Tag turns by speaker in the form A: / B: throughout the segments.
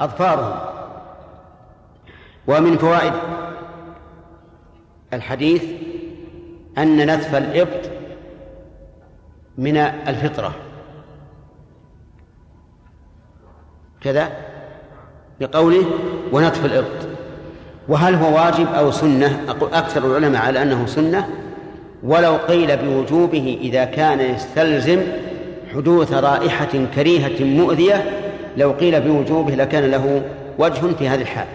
A: أظفارهم. ومن فوائد الحديث أن نتف الإبط من الفطرة. كذا بقوله ونتف الإبط. وهل هو واجب أو سنة؟ أكثر العلماء على أنه سنة. ولو قيل بوجوبه إذا كان يستلزم حدوث رائحة كريهة مؤذية لو قيل بوجوبه لكان له وجه في هذه الحال.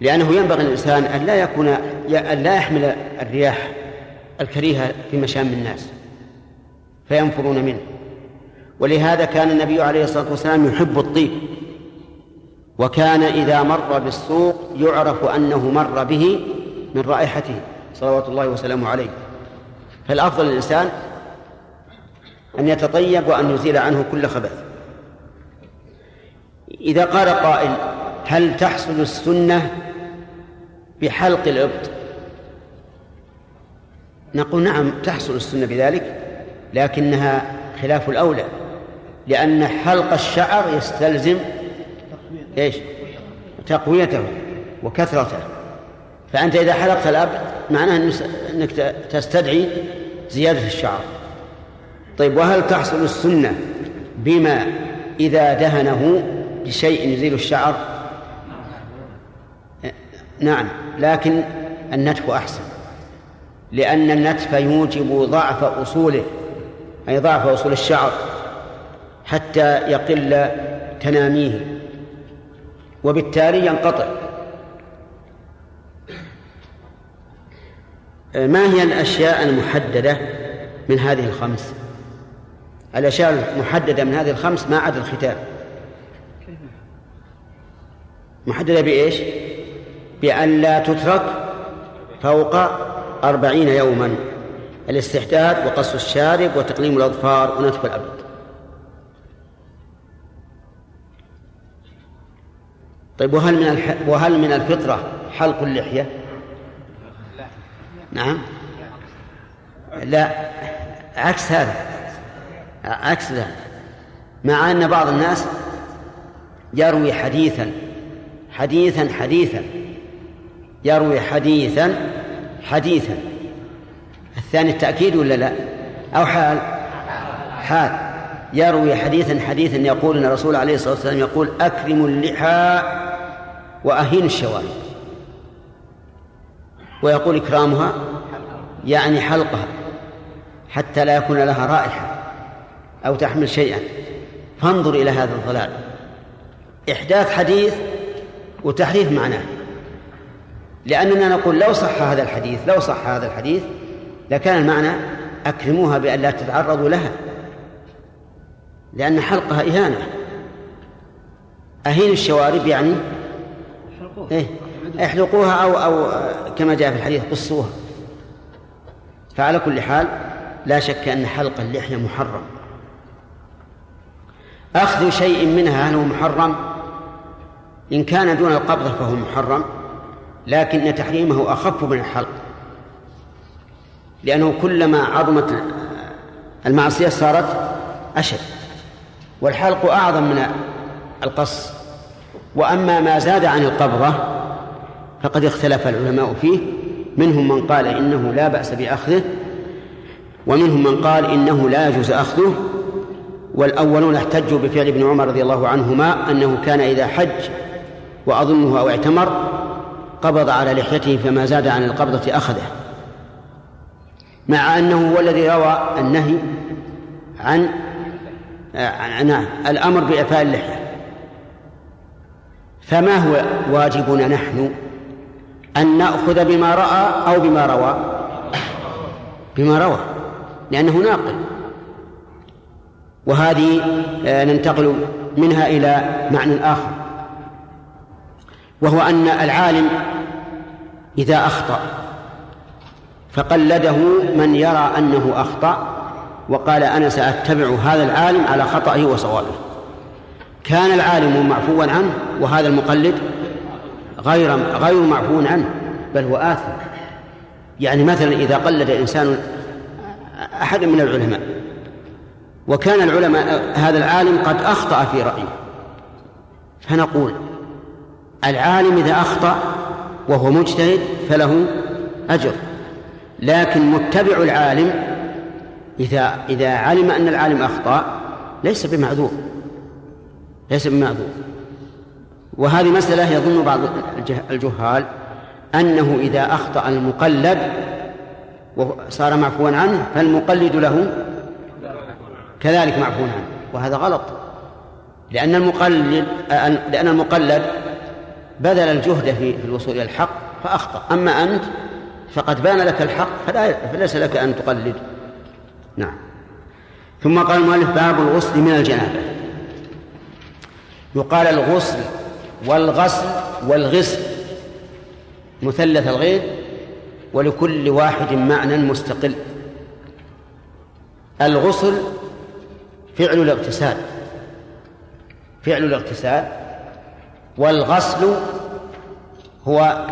A: لأنه ينبغي للإنسان أن لا يكون أن لا يحمل الرياح الكريهة في مشام الناس فينفرون منه. ولهذا كان النبي عليه الصلاة والسلام يحب الطيب. وكان إذا مر بالسوق يعرف أنه مر به من رائحته صلوات الله وسلامه عليه. فالأفضل للإنسان أن يتطيب وأن يزيل عنه كل خبث. إذا قال قائل هل تحصل السنة بحلق الإبط نقول نعم تحصل السنة بذلك لكنها خلاف الأولى لأن حلق الشعر يستلزم إيش؟ تقويته وكثرته. فأنت إذا حلقت الأبط معناه أنك تستدعي زيادة الشعر. طيب وهل تحصل السنة بما إذا دهنه بشيء يزيل الشعر؟ نعم لكن النتف أحسن لأن النتف يوجب ضعف أصوله أي ضعف أصول الشعر حتى يقل تناميه وبالتالي ينقطع. ما هي الأشياء المحددة من هذه الخمس؟ الأشياء المحددة من هذه الخمس ما عدا الختان محددة بإيش؟ بأن لا تترك فوق أربعين يوما. الاستحداد وقص الشارب وتقليم الأظفار ونتف الأبد. طيب وهل من الح... وهل من الفطرة حلق اللحية؟ نعم. لا عكس هذا. عكس ذلك. مع أن بعض الناس يروي حديثا حديثا حديثا. يروي حديثا حديثا. الثاني التأكيد ولا لا؟ أو حال؟ حال. يروي حديثا حديثا يقول أن الرسول عليه الصلاة والسلام يقول أكرموا اللحى وأهينوا الشوارب. ويقول إكرامها يعني حلقها حتى لا يكون لها رائحة أو تحمل شيئا. فانظر إلى هذا الضلال. إحداث حديث وتحريف معناه. لأننا نقول لو صح هذا الحديث لو صح هذا الحديث لكان المعنى أكرموها بأن لا تتعرضوا لها. لأن حلقها إهانة. أهين الشوارب يعني؟ إيه احلقوها أو أو كما جاء في الحديث قصوها. فعلى كل حال لا شك أن حلق اللحية محرم. أخذ شيء منها هل هو محرم؟ إن كان دون القبضة فهو محرم لكن تحريمه أخف من الحلق. لأنه كلما عظمت المعصية صارت أشد والحلق أعظم من القص. وأما ما زاد عن القبضة فقد اختلف العلماء فيه منهم من قال إنه لا بأس بأخذه ومنهم من قال إنه لا يجوز أخذه. والأولون احتجوا بفعل ابن عمر رضي الله عنهما أنه كان إذا حج وأظنه أو اعتمر قبض على لحيته فما زاد عن القبضة أخذه. مع أنه هو الذي روى النهي عن نعم الأمر بإعفاء اللحية. فما هو واجبنا نحن أن نأخذ بما رأى أو بما روى؟ بما روى لأنه ناقل. وهذه آه، ننتقل منها إلى معنى آخر. وهو أن العالم إذا أخطأ فقلده من يرى أنه أخطأ وقال أنا سأتبع هذا العالم على خطأه وصوابه. كان العالم معفوا عنه وهذا المقلد غير غير معفو عنه بل هو آثم. يعني مثلا إذا قلد إنسان أحد من العلماء وكان العلماء هذا العالم قد أخطأ في رأيه فنقول العالم إذا أخطأ وهو مجتهد فله أجر. لكن متبع العالم إذا إذا علم أن العالم أخطأ ليس بمعذور ليس بمعذور. وهذه مسألة يظن بعض الجهال أنه إذا أخطأ المقلد وصار معفوا عنه فالمقلد له كذلك معفو عنه وهذا غلط. لأن المقلد لأن المقلد بذل الجهد في الوصول إلى الحق فأخطأ. أما أنت فقد بان لك الحق فلا فليس لك أن تقلد. نعم. ثم قال المؤلف باب الغسل من الجنابة. يقال الغسل والغسل والغسل مثلث الغير ولكل واحد معنى مستقل. الغسل فعل الاغتسال. فعل الاغتسال والغسل هو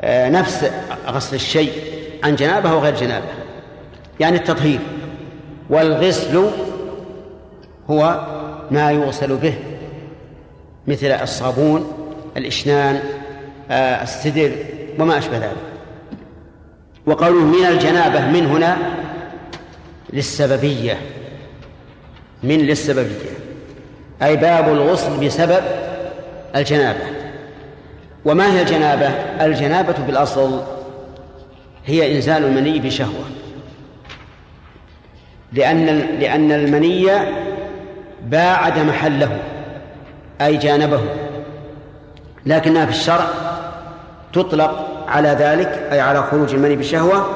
A: آه، نفس غسل الشيء عن جنابه وغير جنابه يعني التطهير. والغسل هو ما يغسل به مثل الصابون الإشنان آه، السدر وما أشبه ذلك. وقوله من الجنابة من هنا للسببية من للسببية أي باب الغسل بسبب الجنابة وما هي الجنابة؟ الجنابة بالأصل هي إنزال المني بشهوة لأن لأن المني باعد محله أي جانبه لكنها في الشرع تطلق على ذلك أي على خروج المني بشهوة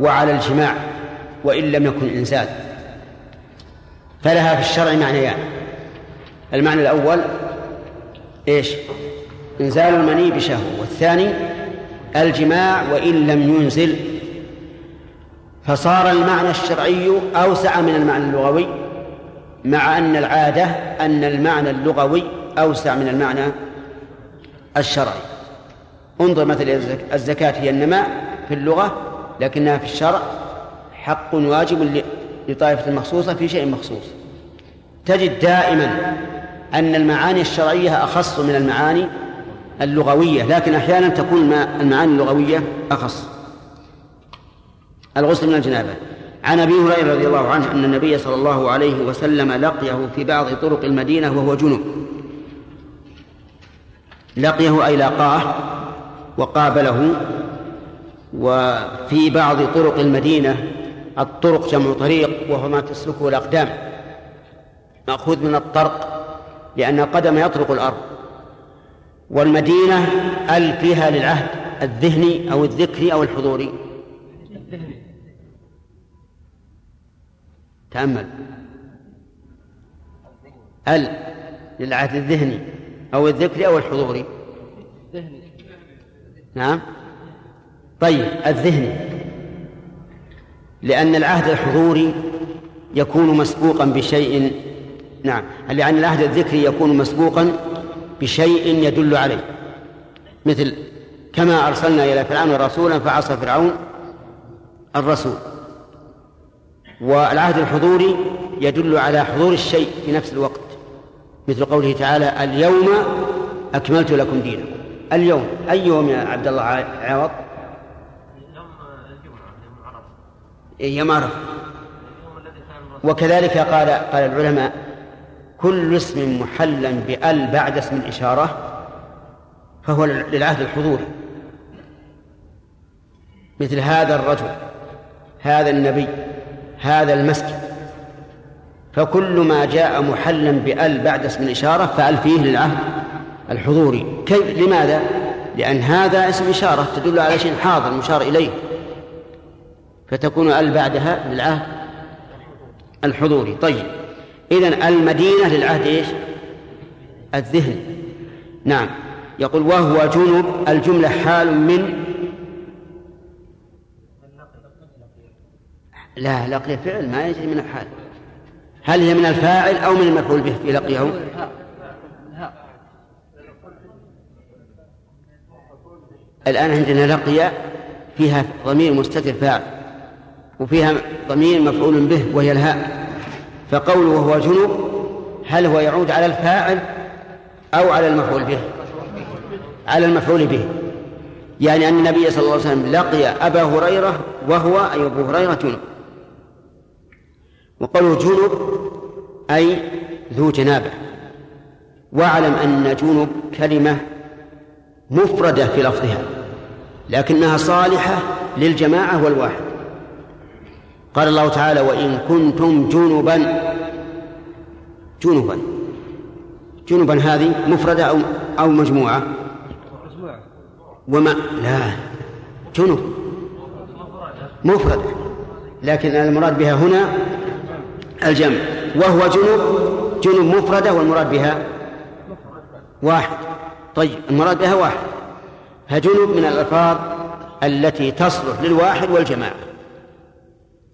A: وعلى الجماع وإن لم يكن إنزال فلها في الشرع معنيان يعني. المعنى الأول إيش؟ إنزال المني بشهوة والثاني الجماع وإن لم ينزل فصار المعنى الشرعي أوسع من المعنى اللغوي مع أن العادة أن المعنى اللغوي أوسع من المعنى الشرعي. انظر مثلا الزكاة هي النماء في اللغة لكنها في الشرع حق واجب لطائفة مخصوصة في شيء مخصوص. تجد دائما أن المعاني الشرعية أخص من المعاني اللغوية لكن أحيانا تكون المعاني اللغوية أخص. الغسل من الجنابة. عن أبي هريرة رضي الله عنه أن النبي صلى الله عليه وسلم لقيه في بعض طرق المدينة وهو جنوب. لقيه أي لاقاه وقابله وفي بعض طرق المدينة الطرق جمع طريق وهو ما تسلكه الأقدام مأخوذ من الطرق لأن القدم يطرق الأرض. والمدينة أل فيها للعهد الذهني أو الذكري أو الحضوري. تأمل. ال للعهد الذهني أو الذكري أو الحضوري. نعم. طيب الذهني. لأن العهد الحضوري يكون مسبوقا بشيء نعم. لأن العهد الذكري يكون مسبوقا بشيء يدل عليه. مثل كما أرسلنا إلى فرعون رسولا فعصى فرعون الرسول. والعهد الحضوري يدل على حضور الشيء في نفس الوقت. مثل قوله تعالى اليوم أكملت لكم دينكم. اليوم أي يوم يا عبد الله عوض؟ يوم عرفة. وكذلك قال قال العلماء كل اسم محلا بأل بعد اسم الإشارة فهو للعهد الحضوري مثل هذا الرجل هذا النبي هذا المسجد. فكل ما جاء محلا بأل بعد اسم الإشارة فأل فيه للعهد الحضوري. كيف؟ لماذا؟ لأن هذا اسم إشارة تدل على شيء حاضر مشار إليه. فتكون أل بعدها للعهد الحضوري. طيب. إذن المدينة للعهد إيش؟ الذهن. نعم. يقول وهو جنب الجملة حال من لا لقي فعل ما يجري من الحال. هل هي من الفاعل أو من المفعول به في لقيه؟ الآن عندنا لقي فيها ضمير مستتر فاعل وفيها ضمير مفعول به وهي الهاء. فقوله وهو جنوب هل هو يعود على الفاعل أو على المفعول به؟ على المفعول به. يعني أن النبي صلى الله عليه وسلم لقي أبا هريرة وهو أي أبو هريرة جنب وقوله جنب أي ذو جنابة. واعلم أن جنب كلمة مفردة في لفظها لكنها صالحة للجماعة والواحد. قال الله تعالى وإن كنتم جنبا جنبا. جنبا هذه مفردة أو أو مجموعة. وما لا. جنب. مفردة. لكن المراد بها هنا الجمع. وهو جنب. جنب مفردة والمراد بها واحد. طيب المراد بها واحد. فجنب من الألفاظ التي تصلح للواحد والجماعة.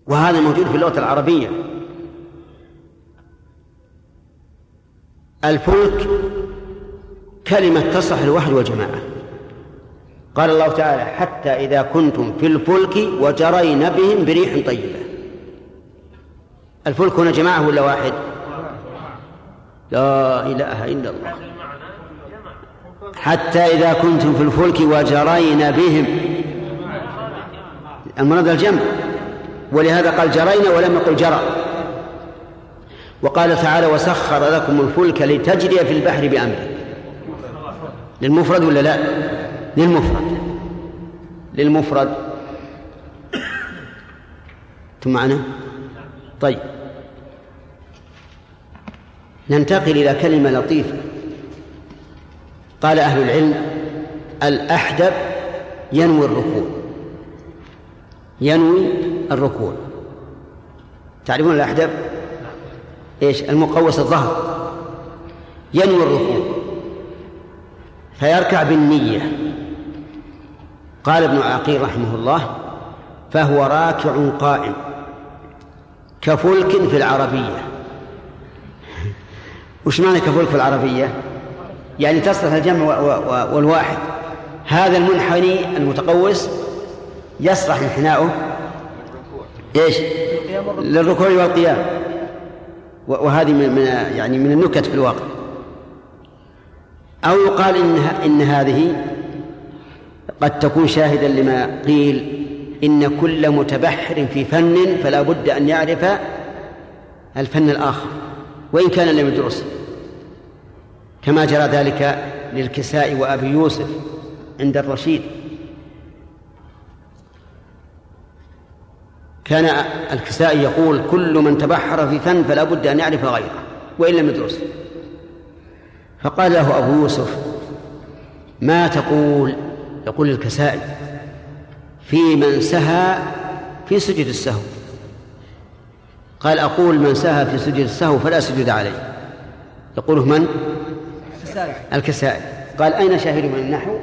A: وهذا موجود في اللغة العربية. الفلك كلمة تصلح للواحد والجماعة. قال الله تعالى حتى إذا كنتم في الفلك وجرين بهم بريح طيبة. الفلك هنا جماعة ولا واحد؟ لا إله إلا الله. حتى إذا كنتم في الفلك وجرين بهم. المراد الجمع ولهذا قال جرينا ولم يقل جرى. وقال تعالى وسخر لكم الفلك لتجري في البحر بأمره. للمفرد ولا لا؟ للمفرد. للمفرد. ثم معنا؟ طيب. ننتقل إلى كلمة لطيفة. قال أهل العلم الأحدب ينوي الركوع. ينوي الركوع. تعرفون الأحدب؟ إيش؟ المقوس الظهر. ينوي الركوع. فيركع بالنية. قال ابن عقيل رحمه الله فهو راكع قائم. كفلك في العربية. وش معنى كفلك في العربية؟ يعني تصلح الجمع والواحد. هذا المنحني المتقوس يصلح انحناؤه. إيش؟ للركوع والقيام. وهذه من يعني من النكت في الواقع. أو يقال إن إن هذه قد تكون شاهدا لما قيل إن كل متبحر في فن فلا بد أن يعرف الفن الآخر وإن كان لم يدرسه كما جرى ذلك للكساء وأبي يوسف عند الرشيد. كان الكسائي يقول كل من تبحر في فن فلا بد أن يعرف غيره وإن لم يدرسه فقال له أبو يوسف ما تقول؟ يقول الكسائي في من سهى في سجد السهو. قال أقول من سهى في سجد السهو فلا سجد عليه. يقوله من؟ الكسائي. قال أين شاهده من النحو؟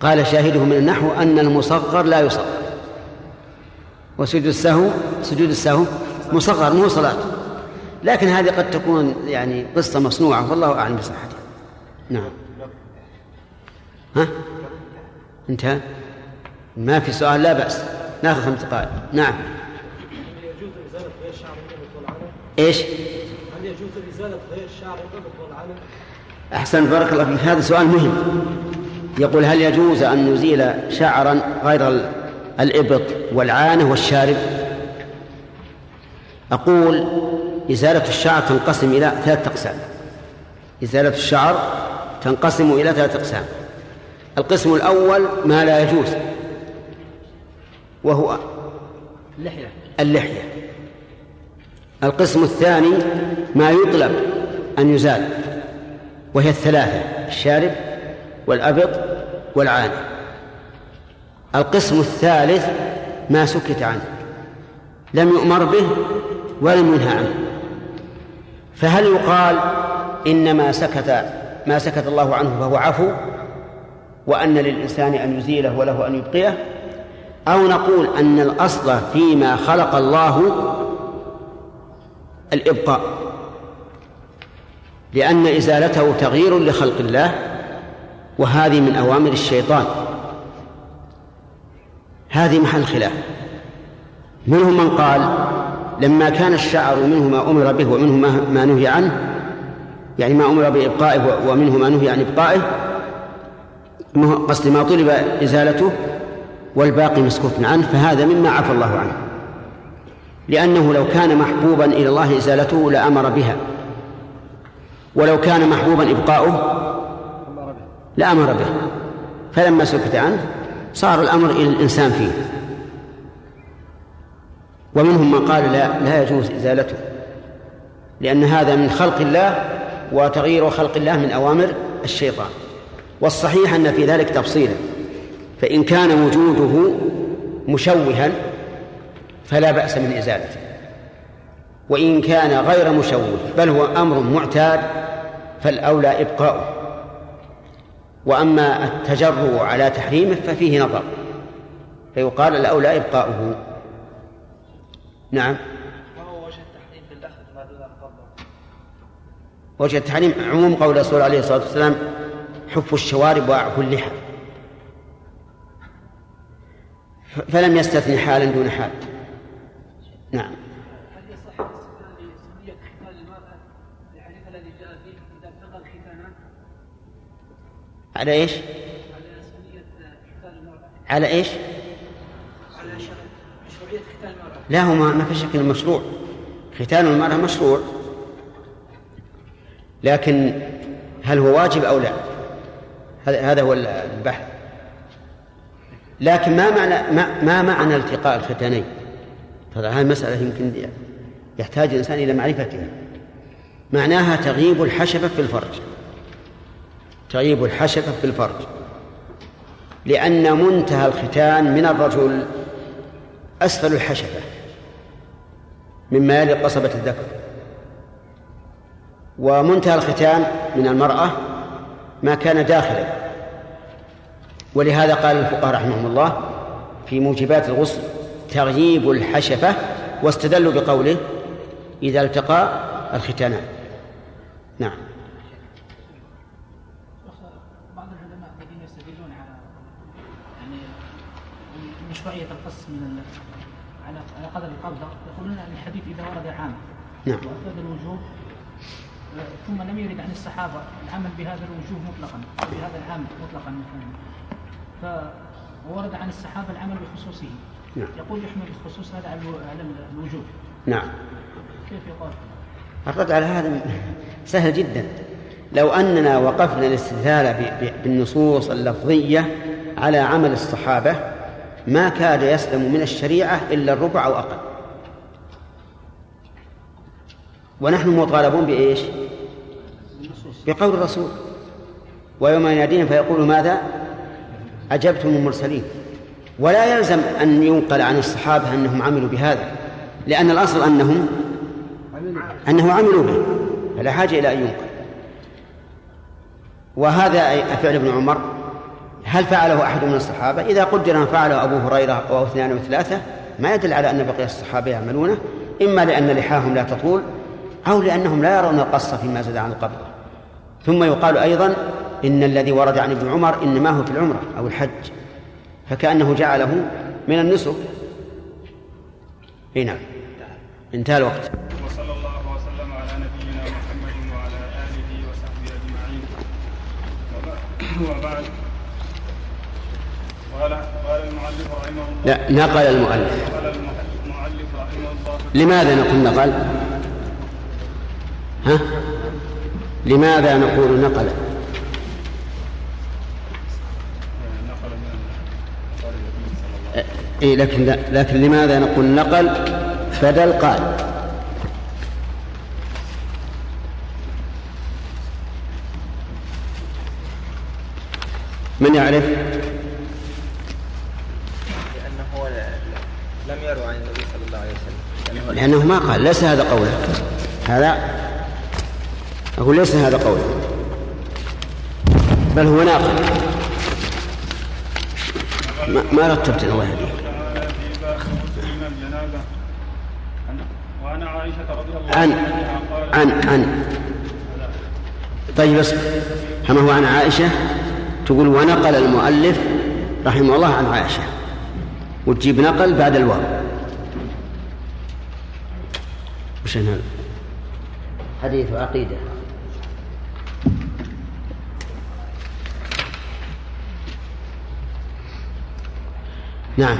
A: قال شاهده من النحو أن المصغر لا يصغر. وسجود السهو سجود السهو مصغر مو صلاة. لكن هذه قد تكون يعني قصة مصنوعة والله أعلم بصحتها. نعم. ها؟ انتهى؟ ما في سؤال؟ لا بأس. ناخذ خمس دقائق. نعم. يجوز إزالة غير الشعر إيش؟ هل يجوز إزالة غير الشعر والعنب؟ أحسن بارك الله فيك. هذا سؤال مهم. يقول هل يجوز أن نزيل شعرا غير الإبط والعانة والشارب. أقول إزالة الشعر تنقسم إلى ثلاثة أقسام. إزالة الشعر تنقسم إلى ثلاثة أقسام. القسم الأول ما لا يجوز وهو اللحية. اللحية. القسم الثاني ما يطلب أن يزال وهي الثلاثة الشارب والأبط والعانة. القسم الثالث ما سكت عنه لم يؤمر به ولم ينهى عنه. فهل يقال إن ما سكت ما سكت الله عنه فهو عفو وأن للإنسان أن يزيله وله أن يبقيه؟ أو نقول أن الأصل فيما خلق الله الإبقاء لأن إزالته تغيير لخلق الله وهذه من أوامر الشيطان. هذه محل خلاف. منهم من قال لما كان الشعر منه ما أمر به ومنه ما نهي عنه يعني ما أمر بإبقائه ومنه ما نهي عن إبقائه قصد ما طلب إزالته والباقي مسكوت عنه فهذا مما عفى الله عنه. لأنه لو كان محبوبا إلى الله إزالته لأمر بها. ولو كان محبوبا إبقاؤه لأمر به. فلما سكت عنه صار الأمر إلى الإنسان فيه. ومنهم من قال لا لا يجوز إزالته لأن هذا من خلق الله وتغيير خلق الله من أوامر الشيطان. والصحيح أن في ذلك تفصيلا فإن كان وجوده مشوها فلا بأس من إزالته. وإن كان غير مشوه بل هو أمر معتاد فالأولى إبقاؤه. وأما التجرؤ على تحريمه ففيه نظر فيقال الأولى إبقاؤه. نعم. وجه التحريم عموم قول الرسول عليه الصلاة والسلام حف الشوارب وأعفو اللحى. فلم يستثني حالا دون حال. نعم. على مشروعية ختان المرأة لا هو ما في شك مشروع. ختان المرأة مشروع. لكن هل هو واجب أو لا؟ هذا هو البحث. لكن ما معنى ما, ما معنى التقاء الختانين؟ ترى هذه المسألة يمكن يحتاج الإنسان إلى معرفتها معناها تغييب الحشفة في الفرج. تغييب الحشفة في الفرج. لأن منتهى الختان من الرجل أسفل الحشفة مما يلي قصبة الذكر. ومنتهى الختان من المرأة ما كان داخلا ولهذا قال الفقهاء رحمهم الله في موجبات الغسل تغييب الحشفة واستدلوا بقوله إذا التقى الختانان نعم بعض العلماء الذين يستدلون على يعني مشروعية القص من على على قدر القبضة. يقولون أن الحديث إذا ورد عام. نعم. وأفاد الوجوب ثم لم يرد عن الصحابة. العمل بهذا الوجوه مطلقا. بهذا العام مطلقا فورد عن الصحابة العمل بخصوصه. نعم. يقول يحمل الخصوص هذا على الوجوب نعم. كيف يقال؟ الرد على هذا سهل جدا. لو أننا وقفنا الاستدلال بالنصوص اللفظية على عمل الصحابة ما كاد يسلم من الشريعة إلا الربع أو أقل. ونحن مطالبون بإيش؟ بقول الرسول. ويوم يناديهم فيقول ماذا؟ أجبتم المرسلين. ولا يلزم أن ينقل عن الصحابة أنهم عملوا بهذا لأن الأصل أنهم أنه عملوا به فلا حاجة إلى أن ينقل. وهذا فعل ابن عمر؟ هل فعله أحد من الصحابة؟ إذا قدر أن فعله أبو هريرة أو اثنان أو ثلاثة ما يدل على أن بقية الصحابة يعملونه إما لأن لحاهم لا تطول أو لأنهم لا يرون القصة فيما زاد عن القبض ثم يقال أيضا إن الذي ورد عن ابن عمر إنما هو في العمرة أو الحج فكأنه جعله من النسك. إي نعم. انتهى الوقت. وصلى الله وسلم على نبينا محمد وعلى آله وصحبه أجمعين. وبعد. قال قال المؤلف رحمه الله لا نقل المؤلف قال المؤلف رحمه الله لماذا نقول نقل؟ ها؟ لماذا نقول نقل؟ إيه لكن لكن لماذا نقول نقل بدل قال من يعرف؟ لأنه لم يروى عن النبي صلى الله عليه وسلم. لأنه ما قال ليس هذا قوله. هذا أقول ليس هذا قوله. بل هو ناقل. ما, ما رتبت الله يهديك عن عن عن طيب بس كما هو عن عائشة تقول ونقل المؤلف رحمه الله عن عائشة. وتجيب نقل بعد الواو. وش هنا؟ حديث عقيدة. نعم.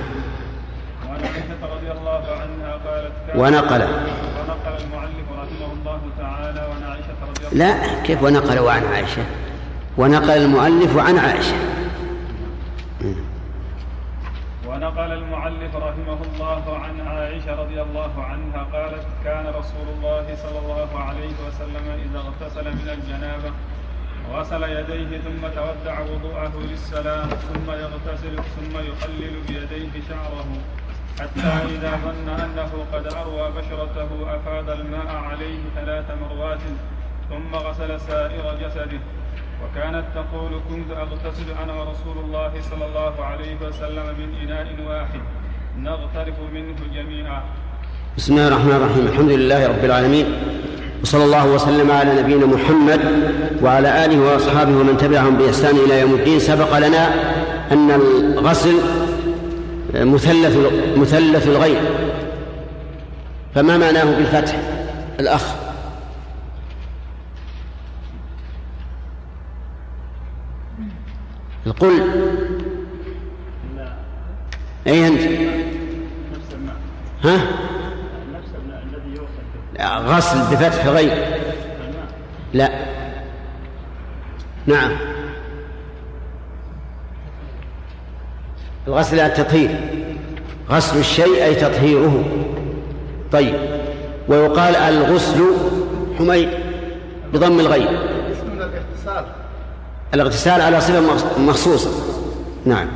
B: وعن عائشة رضي الله عنها قالت
A: ونقل.
B: ونقل المعلم رحمه الله تعالى وعن عائشة رضي الله عنها
A: لا كيف ونقل وعن عائشة؟ ونقل المؤلف عن عائشة.
B: ونقل المعلف رحمه الله عن عائشة رضي الله عنها قالت كان رسول الله صلى الله عليه وسلم إذا اغتسل من الجنابة غسل يديه ثم تودع وضوءه للسلام ثم يغتسل ثم يقلل بيديه شعره حتى إذا ظن أنه قد أروى بشرته أفاد الماء عليه ثلاث مرات ثم غسل سائر جسده. وكانت تقول كنت أغتسل أنا ورسول الله صلى الله عليه وسلم من إناء واحد نغترف منه جميعا.
A: بسم الله الرحمن الرحيم. الحمد لله رب العالمين. وصلى الله وسلم على نبينا محمد وعلى آله وأصحابه ومن تبعهم بإحسان إلى يوم الدين. سبق لنا أن الغسل مثلث مثلث الغيب. فما معناه بالفتح؟ الأخ. قل أي أنت؟ ها؟ غسل بفتح غير لا. نعم. الغسل التطهير. غسل الشيء أي تطهيره. طيب. ويقال الغسل حميد بضم الغيب. الاغتسال على صفة مخصوصة نعم.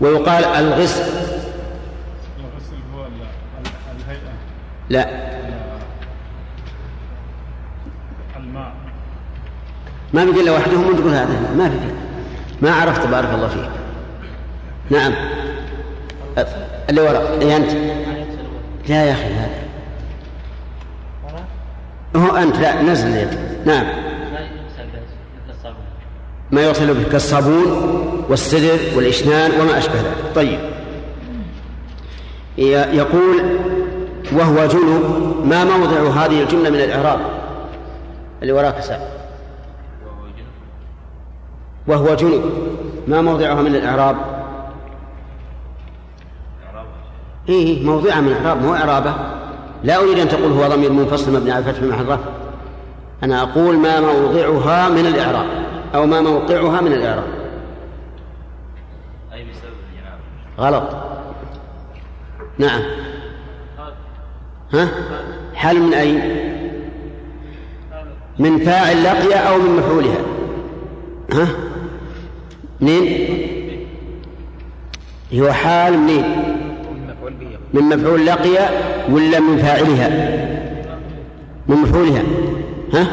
A: ويقال الغسل. لا.
B: الماء
A: ما في إلا وحدهم تقول هذا. ما في. ما عرفت بارك الله فيك. نعم. اللي وراء اي أنت؟ لا يا أخي هذا. هو أنت. لا نزل نعم. ما يغسل به كالصابون والسدر والإشنان وما أشبه ذلك. طيب. يقول وهو جنب ما موضع هذه الجملة من الإعراب؟ اللي وراك سعد وهو جنب ما موضعها من الإعراب؟ إيه موضعها من الإعراب مو إعرابة. لا أريد أن تقول هو ضمير منفصل مبني على الفتح محل أنا أقول ما موضعها من الإعراب. أو ما موقعها من الإعراب. أي بسبب غلط. نعم. ها؟ حال من أين؟ من فاعل لقي أو من مفعولها. ها؟ منين؟ هو حال منين؟ من مفعول لقي ولا من فاعلها؟ من مفعولها. ها؟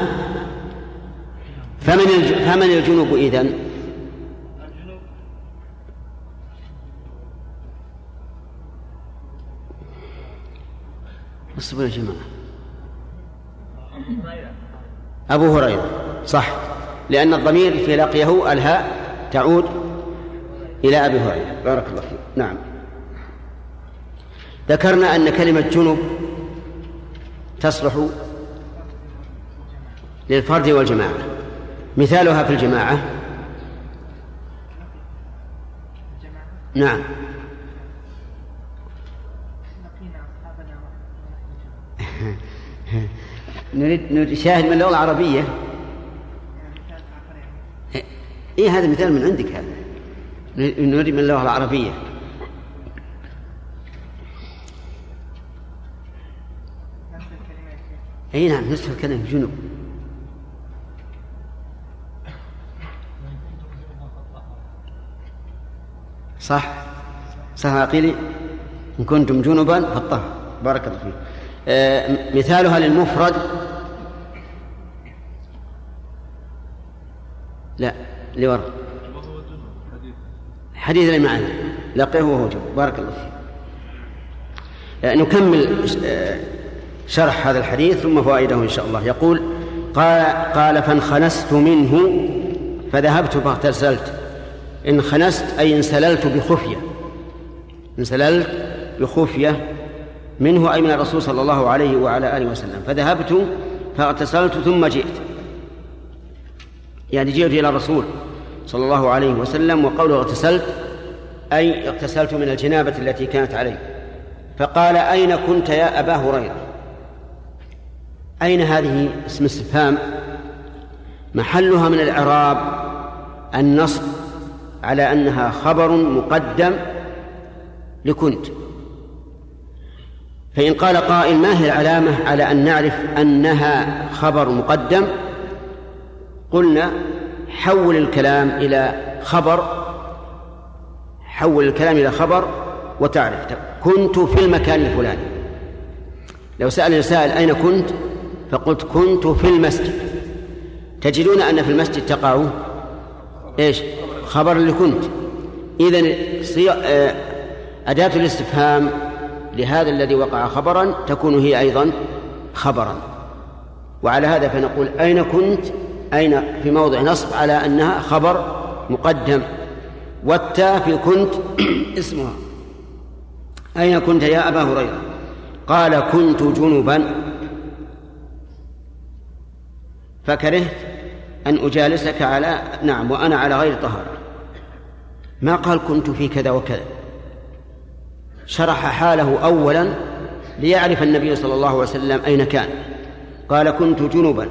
A: فمن فمن الجنوب إذن؟ اصبروا يا جماعة. أبو هريرة صح. لأن الضمير في لقيه الهاء تعود إلى أبي هريرة. بارك الله فيك. نعم. ذكرنا أن كلمة جنوب تصلح للفرد والجماعة. مثالها في الجماعة. نعم. نريد نريد شاهد من اللغة العربية إيه هذا مثال من عندك هذا. نريد من اللغة العربية. أي نعم نصف الكلمة جنوب. صح؟ صح عقيلي؟ إن كنتم جنبا فالطهر. بارك الله فيك. آه مثالها للمفرد. لا لورا. حديث اللي معنا لقيه وهو جنب. بارك الله فيك. آه نكمل آه شرح هذا الحديث ثم فوائده إن شاء الله. يقول قال قال فانخنست منه فذهبت فاغتسلت. انخنست أي انسللت بخفية. انسللت بخفية منه أي من الرسول صلى الله عليه وعلى آله وسلم. فذهبت فاغتسلت ثم جئت. يعني جئت إلى الرسول صلى الله عليه وسلم وقوله اغتسلت أي اغتسلت من الجنابة التي كانت علي. فقال أين كنت يا أبا هريرة؟ أين هذه؟ اسم استفهام محلها من الإعراب النصب. على أنها خبر مقدم لكنت. فإن قال قائل ما هي العلامة على أن نعرف أنها خبر مقدم؟ قلنا حول الكلام إلى خبر حول الكلام إلى خبر وتعرف. كنت في المكان الفلاني. لو سأل سائل أين كنت؟ فقلت كنت في المسجد. تجدون أن في المسجد تقع؟ إيش؟ خبر اللي كنت. إذن آه، أداة الاستفهام لهذا الذي وقع خبرا تكون هي أيضا خبرا. وعلى هذا فنقول أين كنت؟ أين؟ في موضع نصب على أنها خبر مقدم. والتاء في كنت اسمها. أين كنت يا أبا هريرة؟ قال كنت جنبا. فكرهت أن أجالسك على نعم وأنا على غير طهارة. ما قال كنت في كذا وكذا. شرح حاله أولا ليعرف النبي صلى الله عليه وسلم أين كان. قال كنت جنبا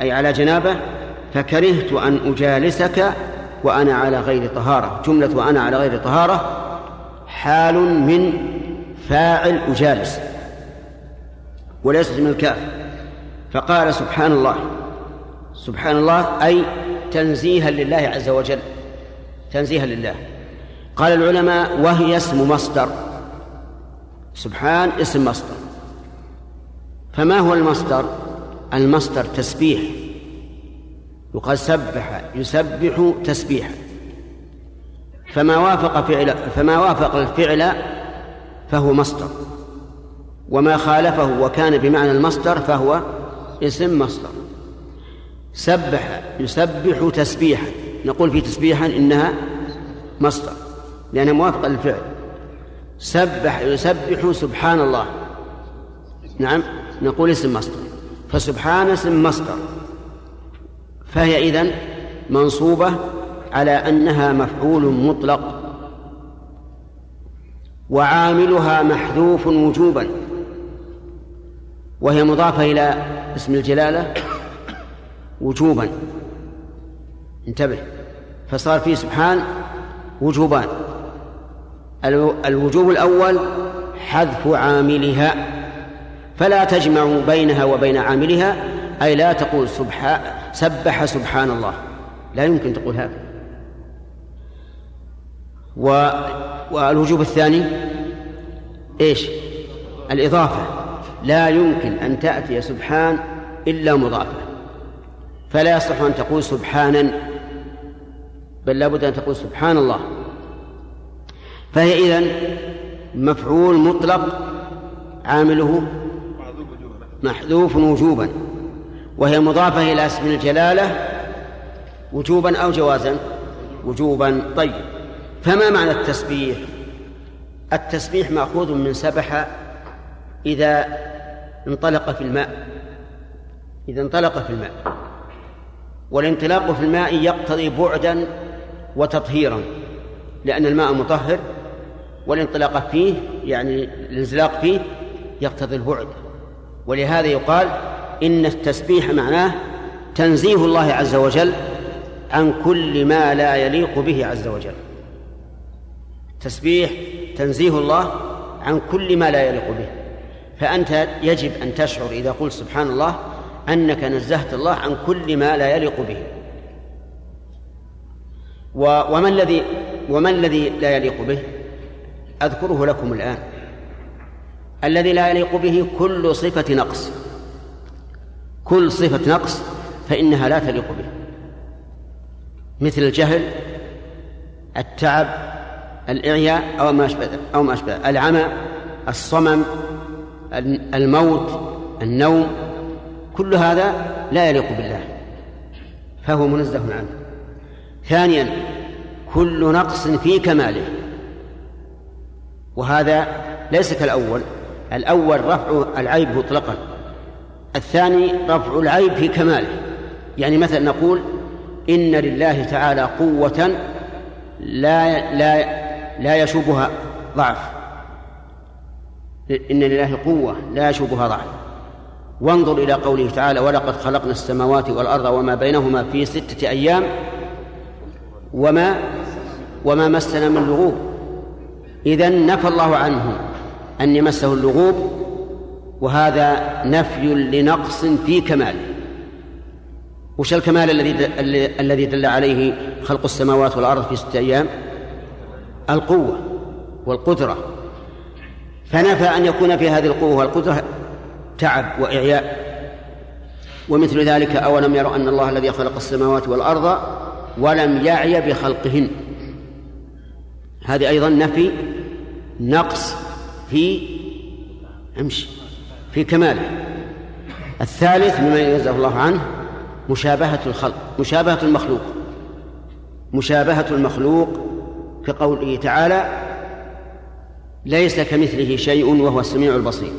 A: أي على جنابة فكرهت أن أجالسك وأنا على غير طهارة. جملة وأنا على غير طهارة حال من فاعل أجالس وليست من الكاف. فقال سبحان الله سبحان الله أي تنزيها لله عز وجل. تنزيها لله. قال العلماء وهي اسم مصدر. سبحان اسم مصدر. فما هو المصدر؟ المصدر تسبيح. يقال سبح يسبح تسبيحا. فما وافق فعل فما وافق الفعل فهو مصدر. وما خالفه وكان بمعنى المصدر فهو اسم مصدر. سبح يسبح تسبيحا. نقول في تسبيحا إنها مصدر لأنها موافقة للفعل. سبح يسبح سبحان الله. نعم نقول اسم مصدر. فسبحان اسم مصدر. فهي إذن منصوبة على أنها مفعول مطلق. وعاملها محذوف وجوبا. وهي مضافة إلى اسم الجلالة وجوبا. انتبه. فصار في سبحان وجوبان. الوجوب الأول حذف عاملها. فلا تجمع بينها وبين عاملها أي لا تقول سبحان سبح سبحان الله. لا يمكن تقول هذا. و والوجوب الثاني إيش؟ الإضافة. لا يمكن أن تأتي سبحان إلا مضافة. فلا يصح أن تقول سبحانا بل لابد أن تقول سبحان الله. فهي إذن مفعول مطلق عامله محذوف وجوبا وهي مضافة إلى اسم الجلالة وجوبا أو جوازا. وجوبا طيب. فما معنى التسبيح؟ التسبيح مأخوذ من سبح إذا انطلق في الماء. إذا انطلق في الماء. والانطلاق في الماء يقتضي بعدا وتطهيرا لأن الماء مطهر والانطلاق فيه يعني الانزلاق فيه يقتضي البعد. ولهذا يقال إن التسبيح معناه تنزيه الله عز وجل عن كل ما لا يليق به عز وجل. تسبيح تنزيه الله عن كل ما لا يليق به. فأنت يجب أن تشعر إذا قلت سبحان الله أنك نزهت الله عن كل ما لا يليق به. وما الذي وما الذي لا يليق به؟ أذكره لكم الآن. الذي لا يليق به كل صفة نقص. كل صفة نقص فإنها لا تليق به. مثل الجهل التعب الإعياء أو ما أشبه أو ما أشبه العمى الصمم الموت النوم كل هذا لا يليق بالله. فهو منزه عنه. ثانيا كل نقص في كماله. وهذا ليس كالأول الأول رفع العيب مطلقا الثاني رفع العيب في كماله. يعني مثلا نقول إن لله تعالى قوة لا لا لا يشوبها ضعف. إن لله قوة لا يشوبها ضعف. وانظر إلى قوله تعالى ولقد خلقنا السماوات والأرض وما بينهما في ستة أيام وما وما مسنا من لغوب. إذا نفى الله عنه أن يمسه اللغوب وهذا نفي لنقص في كماله وش الكمال الذي الذي دل عليه خلق السماوات والأرض في ستة أيام؟ القوة والقدرة. فنفى أن يكون في هذه القوة والقدرة تعب وإعياء. ومثل ذلك أولم يروا أن الله الذي خلق السماوات والأرض ولم يعي بخلقهن. هذه أيضا نفي نقص في امشي في كماله. الثالث مما ينزه الله عنه مشابهة الخلق مشابهة المخلوق. مشابهة المخلوق كقوله تعالى ليس كمثله شيء وهو السميع البصير.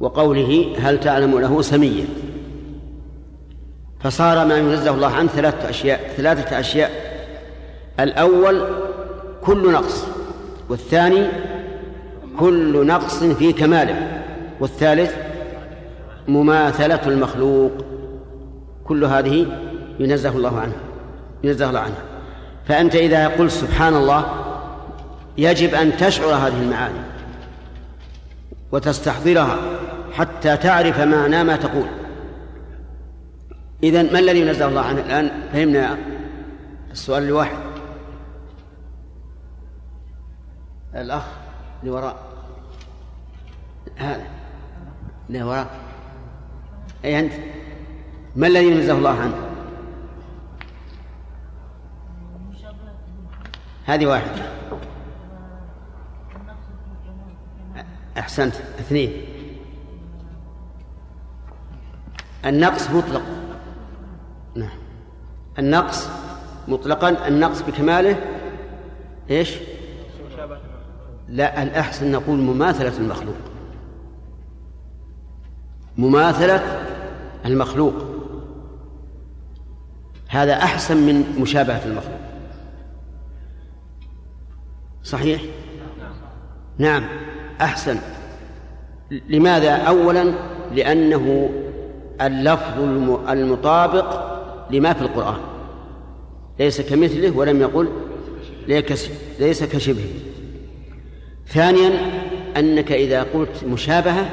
A: وقوله هل تعلم له سميا؟ فصار ما ينزه الله عنه ثلاثة أشياء ثلاثة أشياء. الأول كل نقص والثاني كل نقص في كماله والثالث مماثلة المخلوق. كل هذه ينزه الله عنها ينزه الله عنها. فأنت إذا قلت سبحان الله يجب أن تشعر هذه المعاني وتستحضرها حتى تعرف معنى ما تقول. إذن ما الذي ينزه الله عنه الآن؟ فهمنا السؤال الواحد. الأخ اللي وراء. هذا اللي وراء. أي أنت؟ ما الذي ينزه الله عنه؟ هذه واحدة أحسنت. اثنين. النقص مطلق. النقص مطلقا النقص بكماله إيش؟ لا الأحسن نقول مماثلة المخلوق. مماثلة المخلوق. هذا أحسن من مشابهة المخلوق. صحيح؟ نعم أحسن. لماذا؟ أولا لأنه اللفظ المطابق لما في القرآن. ليس كمثله ولم يقل ليس كشبهه ثانيا أنك إذا قلت مشابهة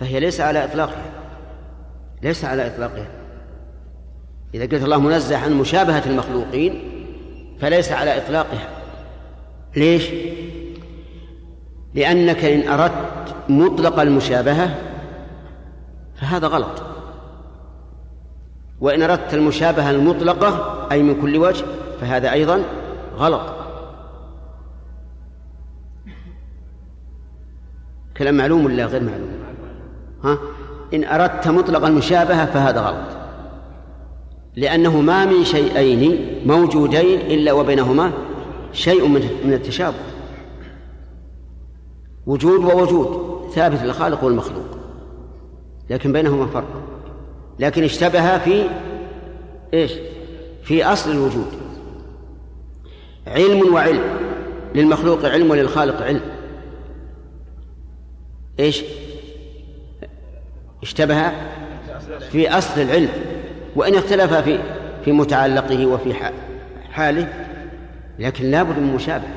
A: فهي ليس على إطلاقها. ليس على إطلاقها. إذا قلت الله منزه عن مشابهة المخلوقين فليس على إطلاقها. ليش؟ لأنك إن أردت مطلق المشابهة فهذا غلط. وإن أردت المشابهة المطلقة أي من كل وجه فهذا أيضا غلط. كلام معلوم ولا غير معلوم؟ ها؟ إن أردت مطلق المشابهة فهذا غلط. لأنه ما من شيئين موجودين إلا وبينهما شيء من التشابه. وجود ووجود ثابت للخالق والمخلوق. لكن بينهما فرق. لكن اشتبه في إيش؟ في أصل الوجود. علم وعلم. للمخلوق علم وللخالق علم. إيش؟ اشتبه في أصل العلم. وإن اختلف في في متعلقه وفي حاله لكن لابد من مشابهة.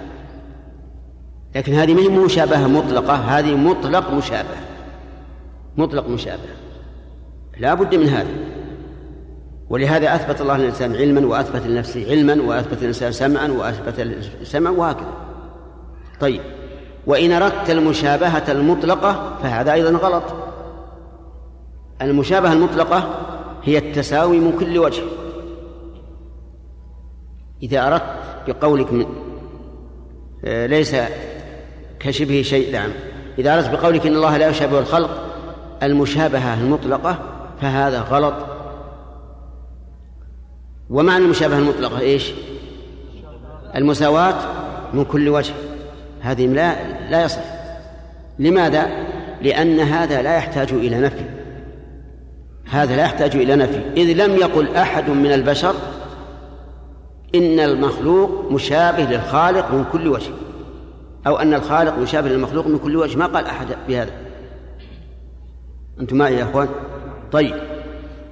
A: لكن هذه ما هي مشابهة مطلقة هذه مطلق مشابهة. مطلق مشابهة. لا بد من هذا. ولهذا أثبت الله للإنسان علما وأثبت لنفسه علما وأثبت للإنسان سمعا وأثبت سمعا وهكذا. طيب وإن أردت المشابهة المطلقة فهذا أيضا غلط. المشابهة المطلقة هي التساوي من كل وجه. إذا أردت بقولك من آه، ليس كشبه شيء نعم. إذا أردت بقولك إن الله لا يشابه الخلق المشابهة المطلقة فهذا غلط. ومعنى المشابهة المطلقة إيش؟ المساواة من كل وجه. هذه لا لا يصح. لماذا؟ لأن هذا لا يحتاج إلى نفي. هذا لا يحتاج إلى نفي. إذ لم يقل أحد من البشر إن المخلوق مشابه للخالق من كل وجه. أو أن الخالق مشابه للمخلوق من كل وجه. ما قال أحد بهذا؟ أنتم معي يا أخوان؟ طيب.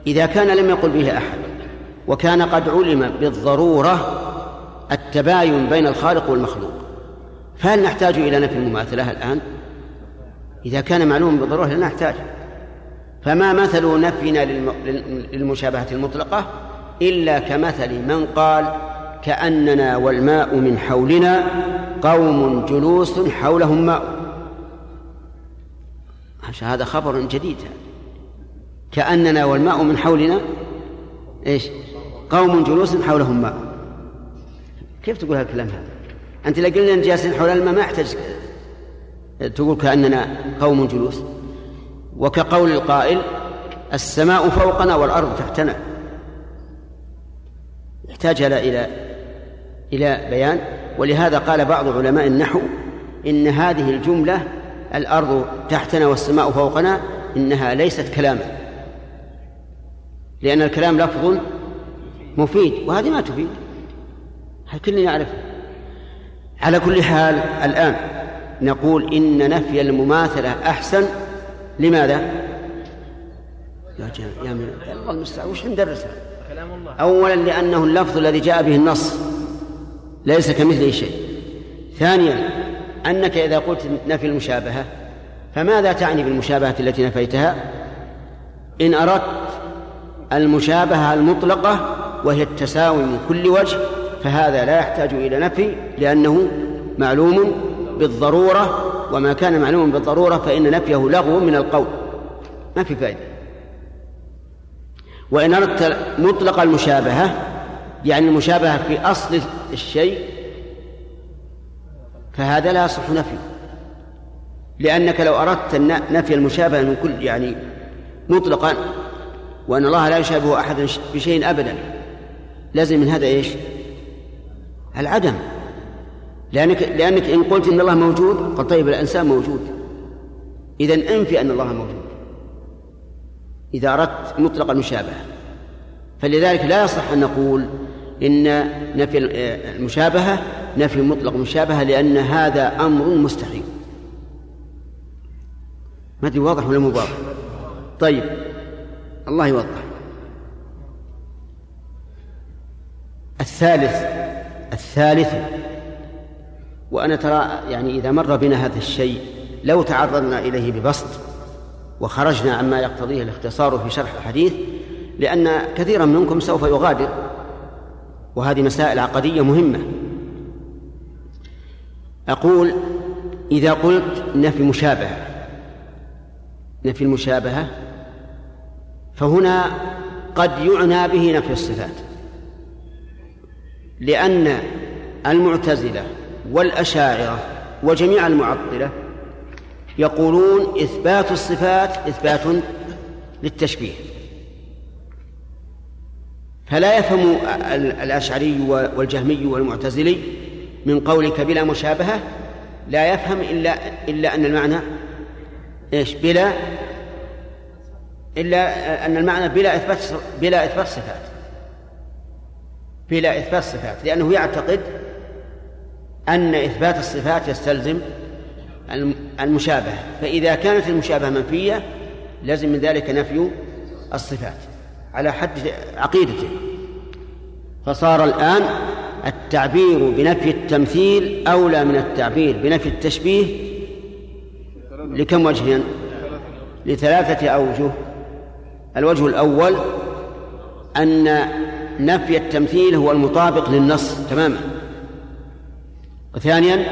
A: إذا كان لم يقل به أحد وكان قد علم بالضرورة التباين بين الخالق والمخلوق فهل نحتاج إلى نفي المماثلة الآن؟ إذا كان معلوما بالضرورة لا نحتاج. فما مثل نفينا للمشابهة المطلقة؟ إلا كمثل من قال كأننا والماء من حولنا قوم جلوس حولهم ماء. هذا خبر جديد. كأننا والماء من حولنا إيش؟ قوم جلوس حولهم ماء. كيف تقول هالكلام هذا؟ أنت لو قلنا جالسين حول الماء ما يحتاج تقول كأننا قوم جلوس. وكقول القائل السماء فوقنا والأرض تحتنا. يحتاج إلى إلى إلى بيان. ولهذا قال بعض علماء النحو إن هذه الجملة الأرض تحتنا والسماء فوقنا إنها ليست كلاما. لأن الكلام لفظ مفيد وهذه ما تفيد. كلنا يعرفها على كل حال الآن نقول إن نفي المماثلة أحسن. لماذا؟ يا يا من الله المستعان وش ندرسها؟ كلام الله. أولا لأنه اللفظ الذي جاء به النص ليس كمثله شيء. ثانيا أنك إذا قلت نفي المشابهة فماذا تعني بالمشابهة التي نفيتها؟ إن أردت المشابهة المطلقة وهي التساوي من كل وجه فهذا لا يحتاج إلى نفي لأنه معلوم بالضرورة وما كان معلوما بالضرورة فإن نفيه لغو من القول. ما في فائدة. وإن أردت مطلق المشابهة يعني المشابهة في أصل الشيء فهذا لا يصح نفيه لأنك لو أردت نفي المشابهة من كل يعني مطلقا وأن الله لا يشابه أحدا بشيء أبدا. لازم من هذا إيش؟ العدم. لأنك, لأنك إن قلت إن الله موجود قل طيب الإنسان موجود. إذا انفي أن الله موجود. إذا أردت مطلق المشابهة. فلذلك لا يصح أن نقول إن نفي المشابهة نفي مطلق المشابهة لأن هذا أمر مستحيل. ما أدري واضح ولا مو واضح؟ طيب. الله يوضح. الثالث الثالث وأنا ترى يعني إذا مر بنا هذا الشيء لو تعرضنا إليه ببسط وخرجنا عما يقتضيه الاختصار في شرح الحديث لأن كثيرا منكم سوف يغادر وهذه مسائل عقدية مهمة. أقول إذا قلت نفي مشابهة. نفي المشابهة فهنا قد يعنى به نفي الصفات. لأن المعتزلة والأشاعرة وجميع المعطلة يقولون إثبات الصفات إثبات للتشبيه. فلا يفهم الأشعري والجهمي والمعتزلي من قولك بلا مشابهة لا يفهم إلا إلا أن المعنى إيش؟ بلا إلا أن المعنى بلا إثبات بلا إثبات صفات. بلا إثبات صفات. لأنه يعتقد أن إثبات الصفات يستلزم المشابهة. فإذا كانت المشابهة منفية لازم من ذلك نفي الصفات على حد عقيدته. فصار الآن التعبير بنفي التمثيل أولى من التعبير بنفي التشبيه لكم وجه؟ لثلاثة أوجه. الوجه الأول أن نفي التمثيل هو المطابق للنص تماما. وثانيا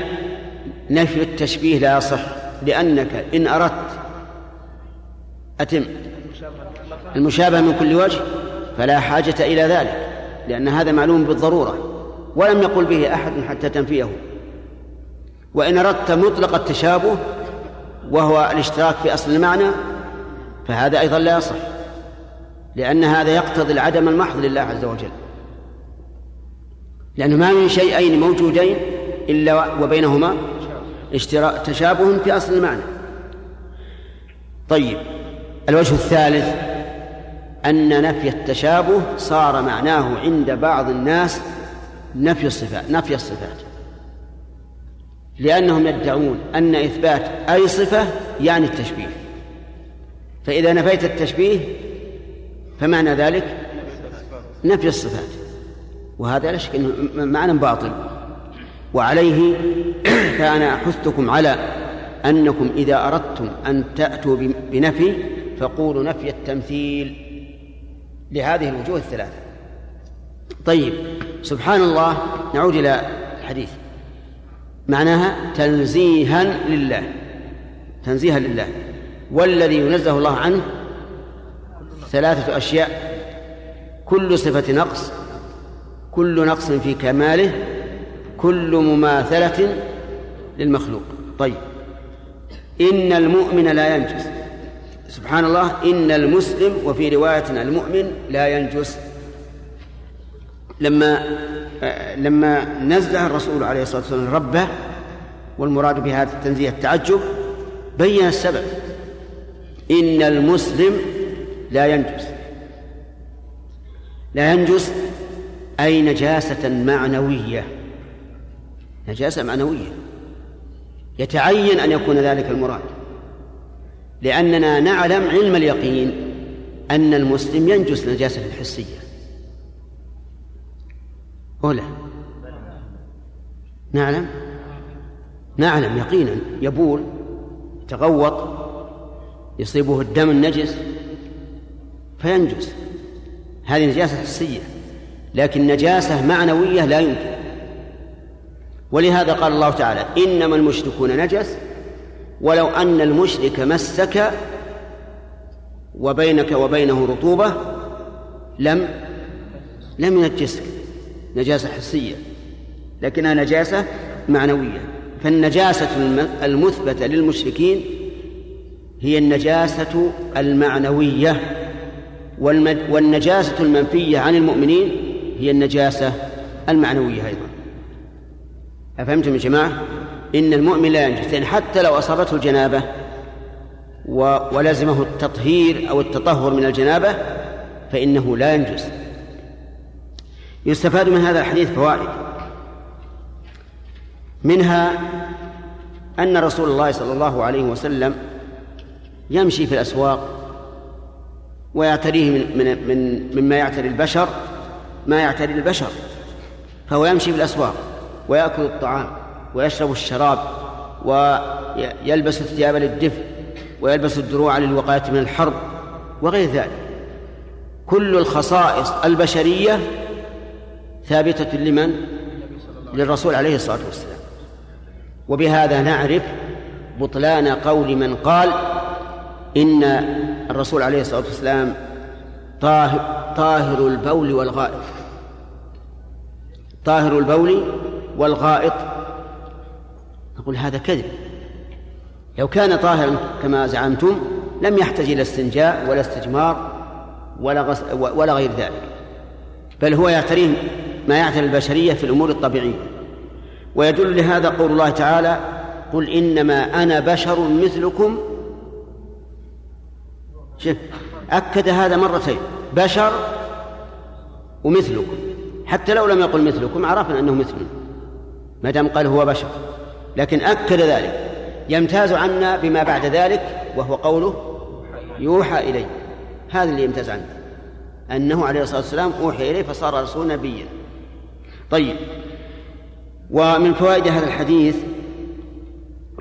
A: نفي التشبيه لا يصح لأنك إن أردت أتم المشابهة من كل وجه فلا حاجة إلى ذلك لأن هذا معلوم بالضرورة ولم يقل به أحد حتى تنفيه. وإن أردت مطلق التشابه وهو الاشتراك في أصل المعنى فهذا أيضا لا يصح. لأن هذا يقتضي العدم المحض لله عز وجل. لأنه ما من شيئين موجودين إلا وبينهما اشتراك تشابه في أصل المعنى. طيب الوجه الثالث أن نفي التشابه صار معناه عند بعض الناس نفي الصفات نفي الصفات. لأنهم يدعون أن إثبات أي صفة يعني التشبيه. فإذا نفيت التشبيه فمعنى ذلك نفي الصفات. وهذا لا شك أنه معنى باطل. وعليه فأنا أحثكم على أنكم إذا أردتم أن تأتوا بنفي فقولوا نفي التمثيل لهذه الوجوه الثلاثة. طيب سبحان الله نعود إلى الحديث. معناها تنزيها لله. تنزيها لله. والذي ينزه الله عنه ثلاثة أشياء. كل صفة نقص كل نقص في كماله كل مماثلة للمخلوق. طيب. إن المؤمن لا ينجس. سبحان الله إن المسلم وفي رواية المؤمن لا ينجس. لما لما نزه الرسول عليه الصلاة والسلام ربه والمراد بهذا التنزيه التعجب بين السبب. إن المسلم لا ينجس. لا ينجس أي نجاسة معنوية. نجاسة معنوية. يتعين أن يكون ذلك المراد. لأننا نعلم علم اليقين أن المسلم ينجس نجاسة الحسية أولى نعلم. نعلم يقينا. يبول. يتغوط. يصيبه الدم النجس. فينجس هذه نجاسة حسية لكن نجاسة معنوية لا يمكن. ولهذا قال الله تعالى إنما المشركون نجس ولو أن المشرك مسك وبينك وبينه رطوبة لم لم ينجسك. نجاسة حسية لكنها نجاسة معنوية. فالنجاسة المثبتة للمشركين هي النجاسة المعنوية. والنجاسة المنفية عن المؤمنين هي النجاسة المعنوية أيضا. أفهمتم يا جماعة؟ إن المؤمن لا ينجس يعني حتى لو أصابته الجنابة ولزمه التطهير أو التطهر من الجنابة فإنه لا ينجس. يستفاد من هذا الحديث فوائد. منها أن رسول الله صلى الله عليه وسلم يمشي في الأسواق ويعتريه من, من, من مما يعتري البشر ما يعتري البشر. فهو يمشي في الأسواق ويأكل الطعام ويشرب الشراب ويلبس الثياب للدفء ويلبس الدروع للوقاية من الحرب وغير ذلك. كل الخصائص البشرية ثابتة لمن؟ للرسول عليه الصلاة والسلام. وبهذا نعرف بطلان قول من قال إن الرسول عليه الصلاة والسلام طاهر, طاهر البول والغائط. طاهر البول والغائط. نقول هذا كذب. لو كان طاهرا كما زعمتم لم يحتج إلى استنجاء ولا استجمار ولا, غس ولا غير ذلك. بل هو يعتريه ما يعتري البشرية في الأمور الطبيعية. ويدل لهذا قول الله تعالى قل إنما أنا بشر مثلكم شوف أكد هذا مرتين بشر ومثلكم حتى لو لم يقل مثلكم عرفنا أنه مثلنا ما دام قال هو بشر لكن أكد ذلك يمتاز عنا بما بعد ذلك وهو قوله يوحى إليه هذا اللي يمتاز عنه أنه عليه الصلاة والسلام أوحي إليه فصار رسول نبيا. طيب ومن فوائد هذا الحديث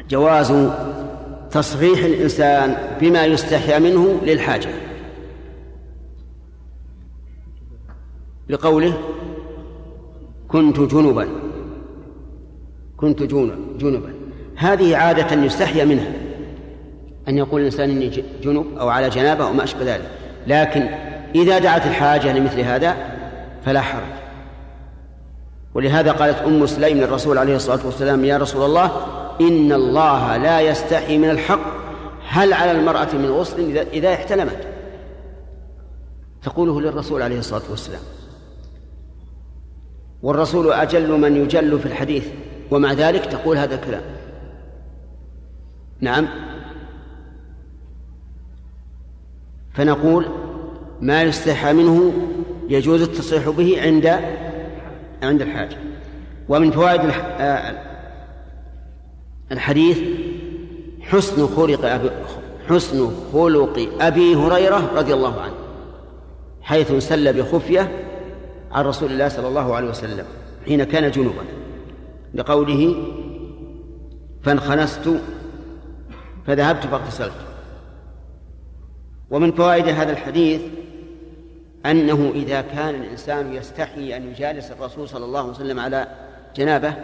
A: جواز تصريح الإنسان بما يستحيا منه للحاجة. لقوله كنت جنبا. كنت جنبا. هذه عادة يستحيا منها. أن يقول الإنسان إني جنب أو على جنابة أو ما أشبه ذلك. لكن إذا دعت الحاجة لمثل هذا فلا حرج. ولهذا قالت أم سليم للرسول عليه الصلاة والسلام يا رسول الله إن الله لا يستحي من الحق. هل على المرأة من غسل إذا احتلمت؟ تقوله للرسول عليه الصلاة والسلام. والرسول أجل من يجل في الحديث ومع ذلك تقول هذا الكلام. نعم. فنقول ما يستحى منه يجوز التصريح به عند عند الحاجة ومن فوائد الحديث حسن خلق أبي حسن خلق أبي هريرة رضي الله عنه حيث سل بخفية عن رسول الله صلى الله عليه وسلم حين كان جنوبا لقوله فانخنست فذهبت فاغتسلت. ومن فوائد هذا الحديث أنه إذا كان الإنسان يستحي أن يجالس الرسول صلى الله عليه وسلم على جنابه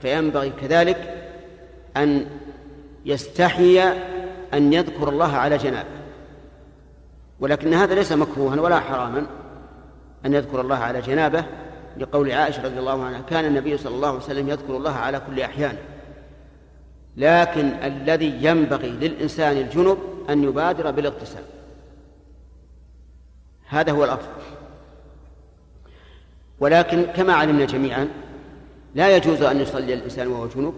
A: فينبغي كذلك أن يستحي أن يذكر الله على جنابه. ولكن هذا ليس مكروها ولا حراما أن يذكر الله على جنابه. لقول عائشة رضي الله عنها كان النبي صلى الله عليه وسلم يذكر الله على كل أحيانه لكن الذي ينبغي للإنسان الجنب أن يبادر بالاغتسال. هذا هو الأفضل ولكن كما علمنا جميعا لا يجوز أن يصلي الإنسان وهو جنب.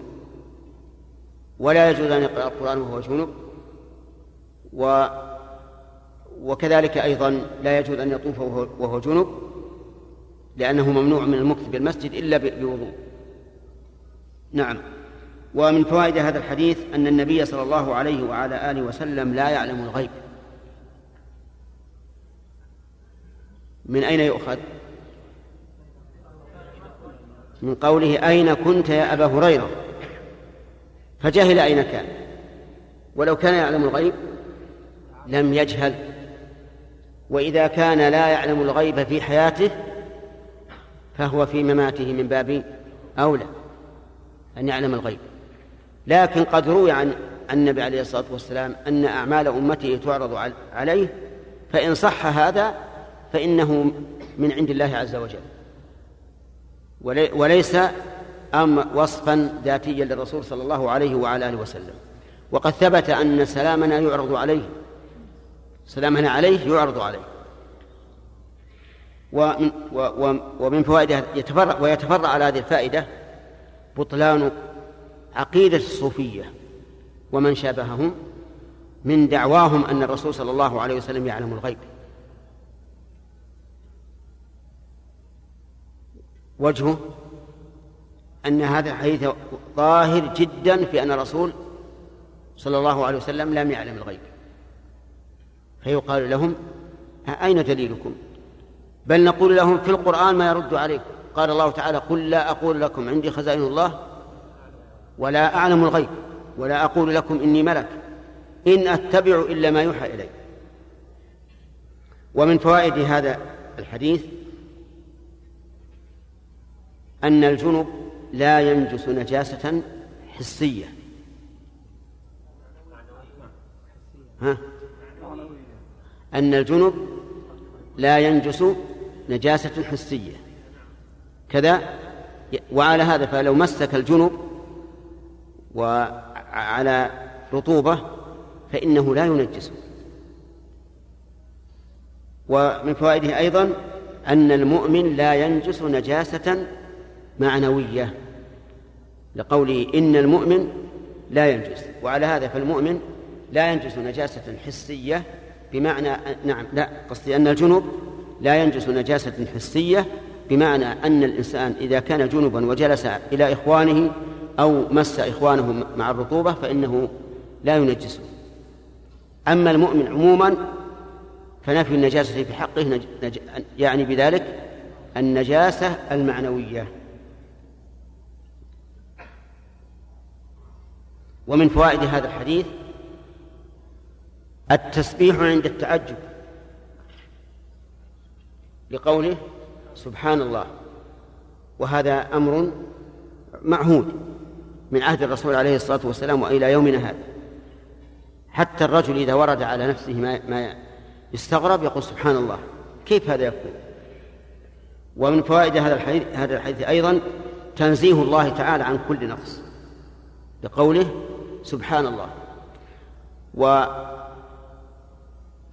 A: ولا يجوز أن يقرأ القرآن وهو جنب. و وكذلك أيضا لا يجوز أن يطوف وهو جنب لأنه ممنوع من المكث بالمسجد إلا بوضوء. نعم. ومن فوائد هذا الحديث أن النبي صلى الله عليه وعلى آله وسلم لا يعلم الغيب. من أين يؤخذ؟ من قوله أين كنت يا أبا هريرة؟ فجهل أين كان. ولو كان يعلم الغيب لم يجهل. وإذا كان لا يعلم الغيب في حياته فهو في مماته من باب أولى أن يعلم الغيب. لكن قد روي عن النبي عليه الصلاة والسلام أن أعمال أمته تعرض عليه فإن صح هذا فإنه من عند الله عز وجل. وليس أم وصفا ذاتيا للرسول صلى الله عليه وعلى آله وسلم. وقد ثبت أن سلامنا يعرض عليه. سلامنا عليه يعرض عليه. ومن, ومن فوائدها يتفرع ويتفرع على هذه الفائدة بطلان عقيدة الصوفية ومن شابههم من دعواهم أن الرسول صلى الله عليه وسلم يعلم الغيب. وجهه أن هذا الحديث ظاهر جدا في أن الرسول صلى الله عليه وسلم لم يعلم الغيب. فيقال لهم أين دليلكم؟ بل نقول لهم في القرآن ما يرد عليكم. قال الله تعالى قل لا أقول لكم عندي خزائن الله ولا أعلم الغيب ولا أقول لكم إني ملك. إن أتبع إلا ما يوحى إلي. ومن فوائد هذا الحديث أن الجنب لا ينجس نجاسة حسية. ها؟ أن الجنب لا ينجس نجاسة حسية. كذا وعلى هذا فلو مسك الجنب وعلى رطوبة فإنه لا ينجسه ومن فوائده أيضا أن المؤمن لا ينجس نجاسة معنوية لقوله إن المؤمن لا ينجس وعلى هذا فالمؤمن لا ينجس نجاسة حسية بمعنى نعم لا قصدي أن الجنوب لا ينجس نجاسة حسية بمعنى أن الإنسان إذا كان جنبا وجلس إلى إخوانه أو مس إخوانه مع الرطوبة فإنه لا ينجسه أما المؤمن عموما فنفي النجاسة في حقه. نج... يعني بذلك النجاسة المعنوية ومن فوائد هذا الحديث التسبيح عند التعجب لقوله سبحان الله وهذا أمر معهود من عهد الرسول عليه الصلاة والسلام وإلى يومنا هذا. حتى الرجل إذا ورد على نفسه ما ما يستغرب يقول سبحان الله كيف هذا يكون؟ ومن فوائد هذا الحديث هذا الحديث أيضا تنزيه الله تعالى عن كل نقص. بقوله سبحان الله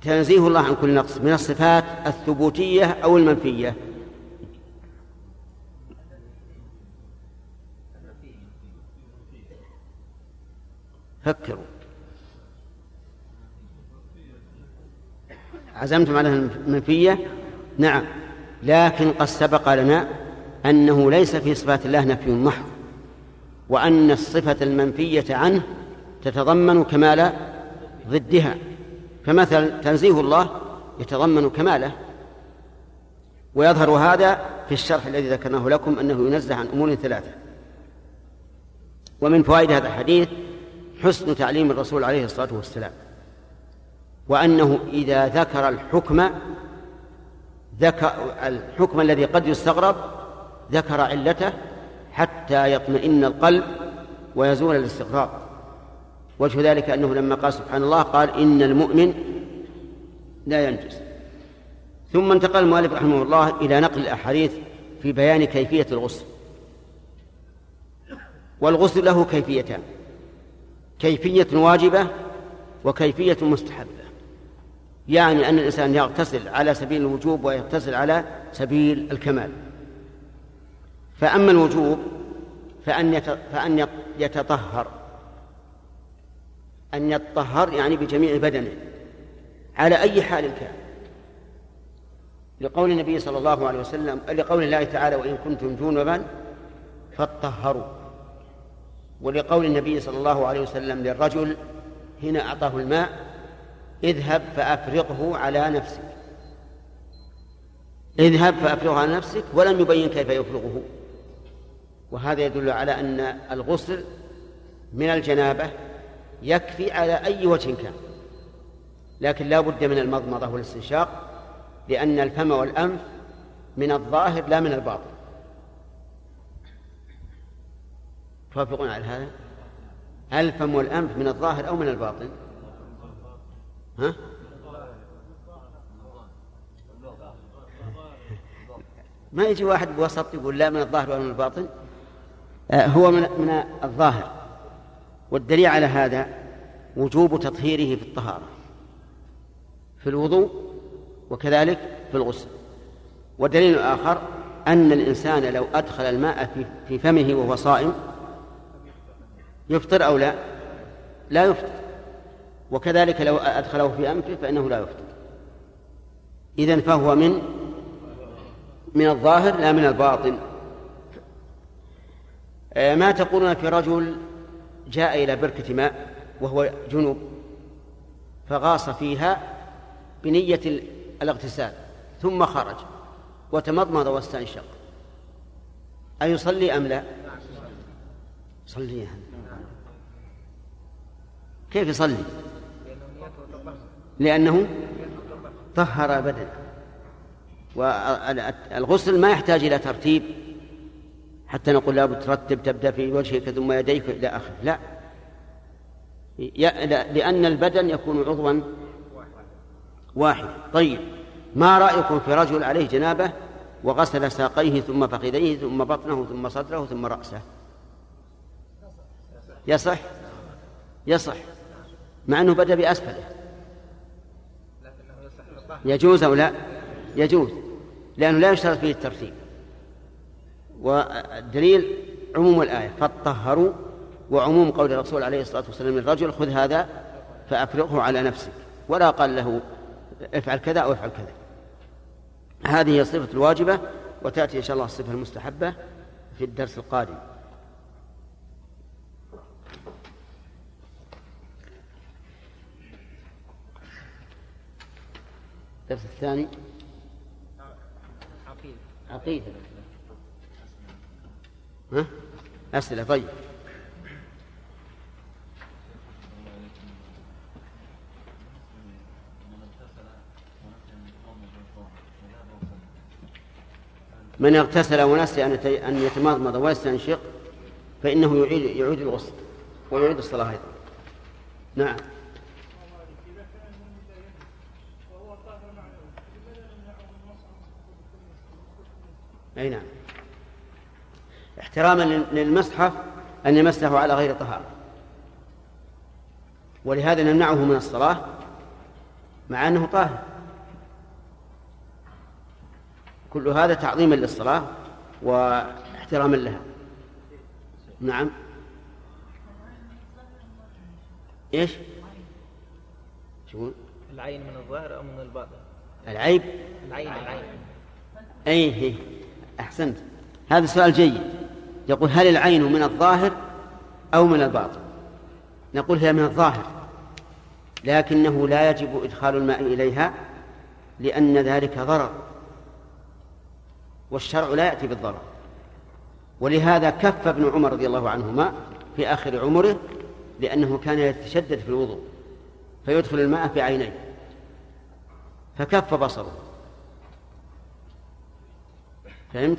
A: وتنزيه الله عن كل نقص من الصفات الثبوتية أو المنفية. فكروا. عزمتم على المنفية؟ نعم. لكن قد سبق لنا أنه ليس في صفات الله نفي محض. وأن الصفة المنفية عنه تتضمن كمال ضدها. فمثلا تنزيه الله يتضمن كماله. ويظهر هذا في الشرح الذي ذكرناه لكم أنه ينزه عن أمور ثلاثة. ومن فوائد هذا الحديث حسن تعليم الرسول عليه الصلاة والسلام. وأنه إذا ذكر الحكم ذكر الحكم الذي قد يستغرب ذكر علته حتى يطمئن القلب ويزول الاستغراب وجه ذلك أنه لما قال سبحان الله قال إن المؤمن لا ينجز ثم انتقل المؤلف رحمه الله إلى نقل الأحاديث في بيان كيفية الغسل. والغسل له كيفيتان. كيفية واجبة وكيفية مستحبة. يعني أن الإنسان يغتسل على سبيل الوجوب ويغتسل على سبيل الكمال. فأما الوجوب فأن فأن يتطهر. أن يتطهر يعني بجميع بدنه. على أي حال كان. لقول النبي صلى الله عليه وسلم لقول الله تعالى وإن كنتم جنبا فاطهروا. ولقول النبي صلى الله عليه وسلم للرجل حين أعطاه الماء اذهب فأفرغه على نفسك. اذهب فأفرغه على نفسك ولم يبين كيف يفرغه. وهذا يدل على أن الغسل من الجنابة يكفي على أي وجه كان. لكن لا بد من المضمضة والاستنشاق لأن الفم والأنف من الظاهر لا من الباطن. توافقون على هذا؟ الفم والأنف من الظاهر أو من الباطن؟ ها؟ ما يجي واحد بوسط يقول لا من الظاهر ولا من الباطن؟ هو من من الظاهر. والدليل على هذا وجوب تطهيره في الطهارة في الوضوء وكذلك في الغسل. والدليل الآخر أن الإنسان لو أدخل الماء في فمه وهو صائم يفطر أو لا؟ لا يفطر. وكذلك لو أدخله في أنفه فإنه لا يفطر. إذن فهو من من الظاهر لا من الباطن. آه، ما تقولون في رجل جاء إلى بركة ماء وهو جنوب فغاص فيها بنية الاغتسال ثم خرج وتمضمض واستنشق أيصلي أم لا؟ صلي كيف يصلي؟ لأنه طهر بدنه والغسل ما يحتاج إلى ترتيب حتى نقول لابد ترتب تبدأ في وجهك ثم يديك إلى آخره. لا لأن البدن يكون عضوا واحد. طيب ما رأيكم في رجل عليه جنابة وغسل ساقيه ثم فخذيه ثم بطنه ثم صدره ثم رأسه؟ يصح؟ يصح. مع أنه بدأ بأسفله. يجوز أو لا؟ يجوز. لأنه لا يشترط فيه الترتيب. والدليل عموم الآية. فطهروا وعموم قول الرسول عليه الصلاة والسلام للرجل خذ هذا فأفرغه على نفسك. ولا قال له افعل كذا أو افعل كذا. هذه هي الصفة الواجبة وتأتي إن شاء الله الصفة المستحبة في الدرس القادم. الدرس الثاني؟ عقيدة. عقيدة. ها؟ أسئلة طيب. من اغتسل ونسي أن يتمضمض ويستنشق فإنه يعيد يعيد الغسل ويعيد الصلاة أيضا. نعم. أي نعم. احتراما للمصحف أن يمسه على غير طهارة. ولهذا نمنعه من الصلاة مع أنه طاهر. كل هذا تعظيما للصلاة واحتراما لها. نعم. إيش؟
C: شو العين من الظاهر أو من الباطن؟
A: العيب.
C: العين العين.
A: اي أحسنت. هذا سؤال جيد. يقول هل العين من الظاهر أو من الباطن؟ نقول هي من الظاهر لكنه لا يجب إدخال الماء إليها لأن ذلك ضرر والشرع لا يأتي بالضرر. ولهذا كف ابن عمر رضي الله عنهما في آخر عمره لأنه كان يتشدد في الوضوء فيدخل الماء في عينيه فكف بصره. فهمت؟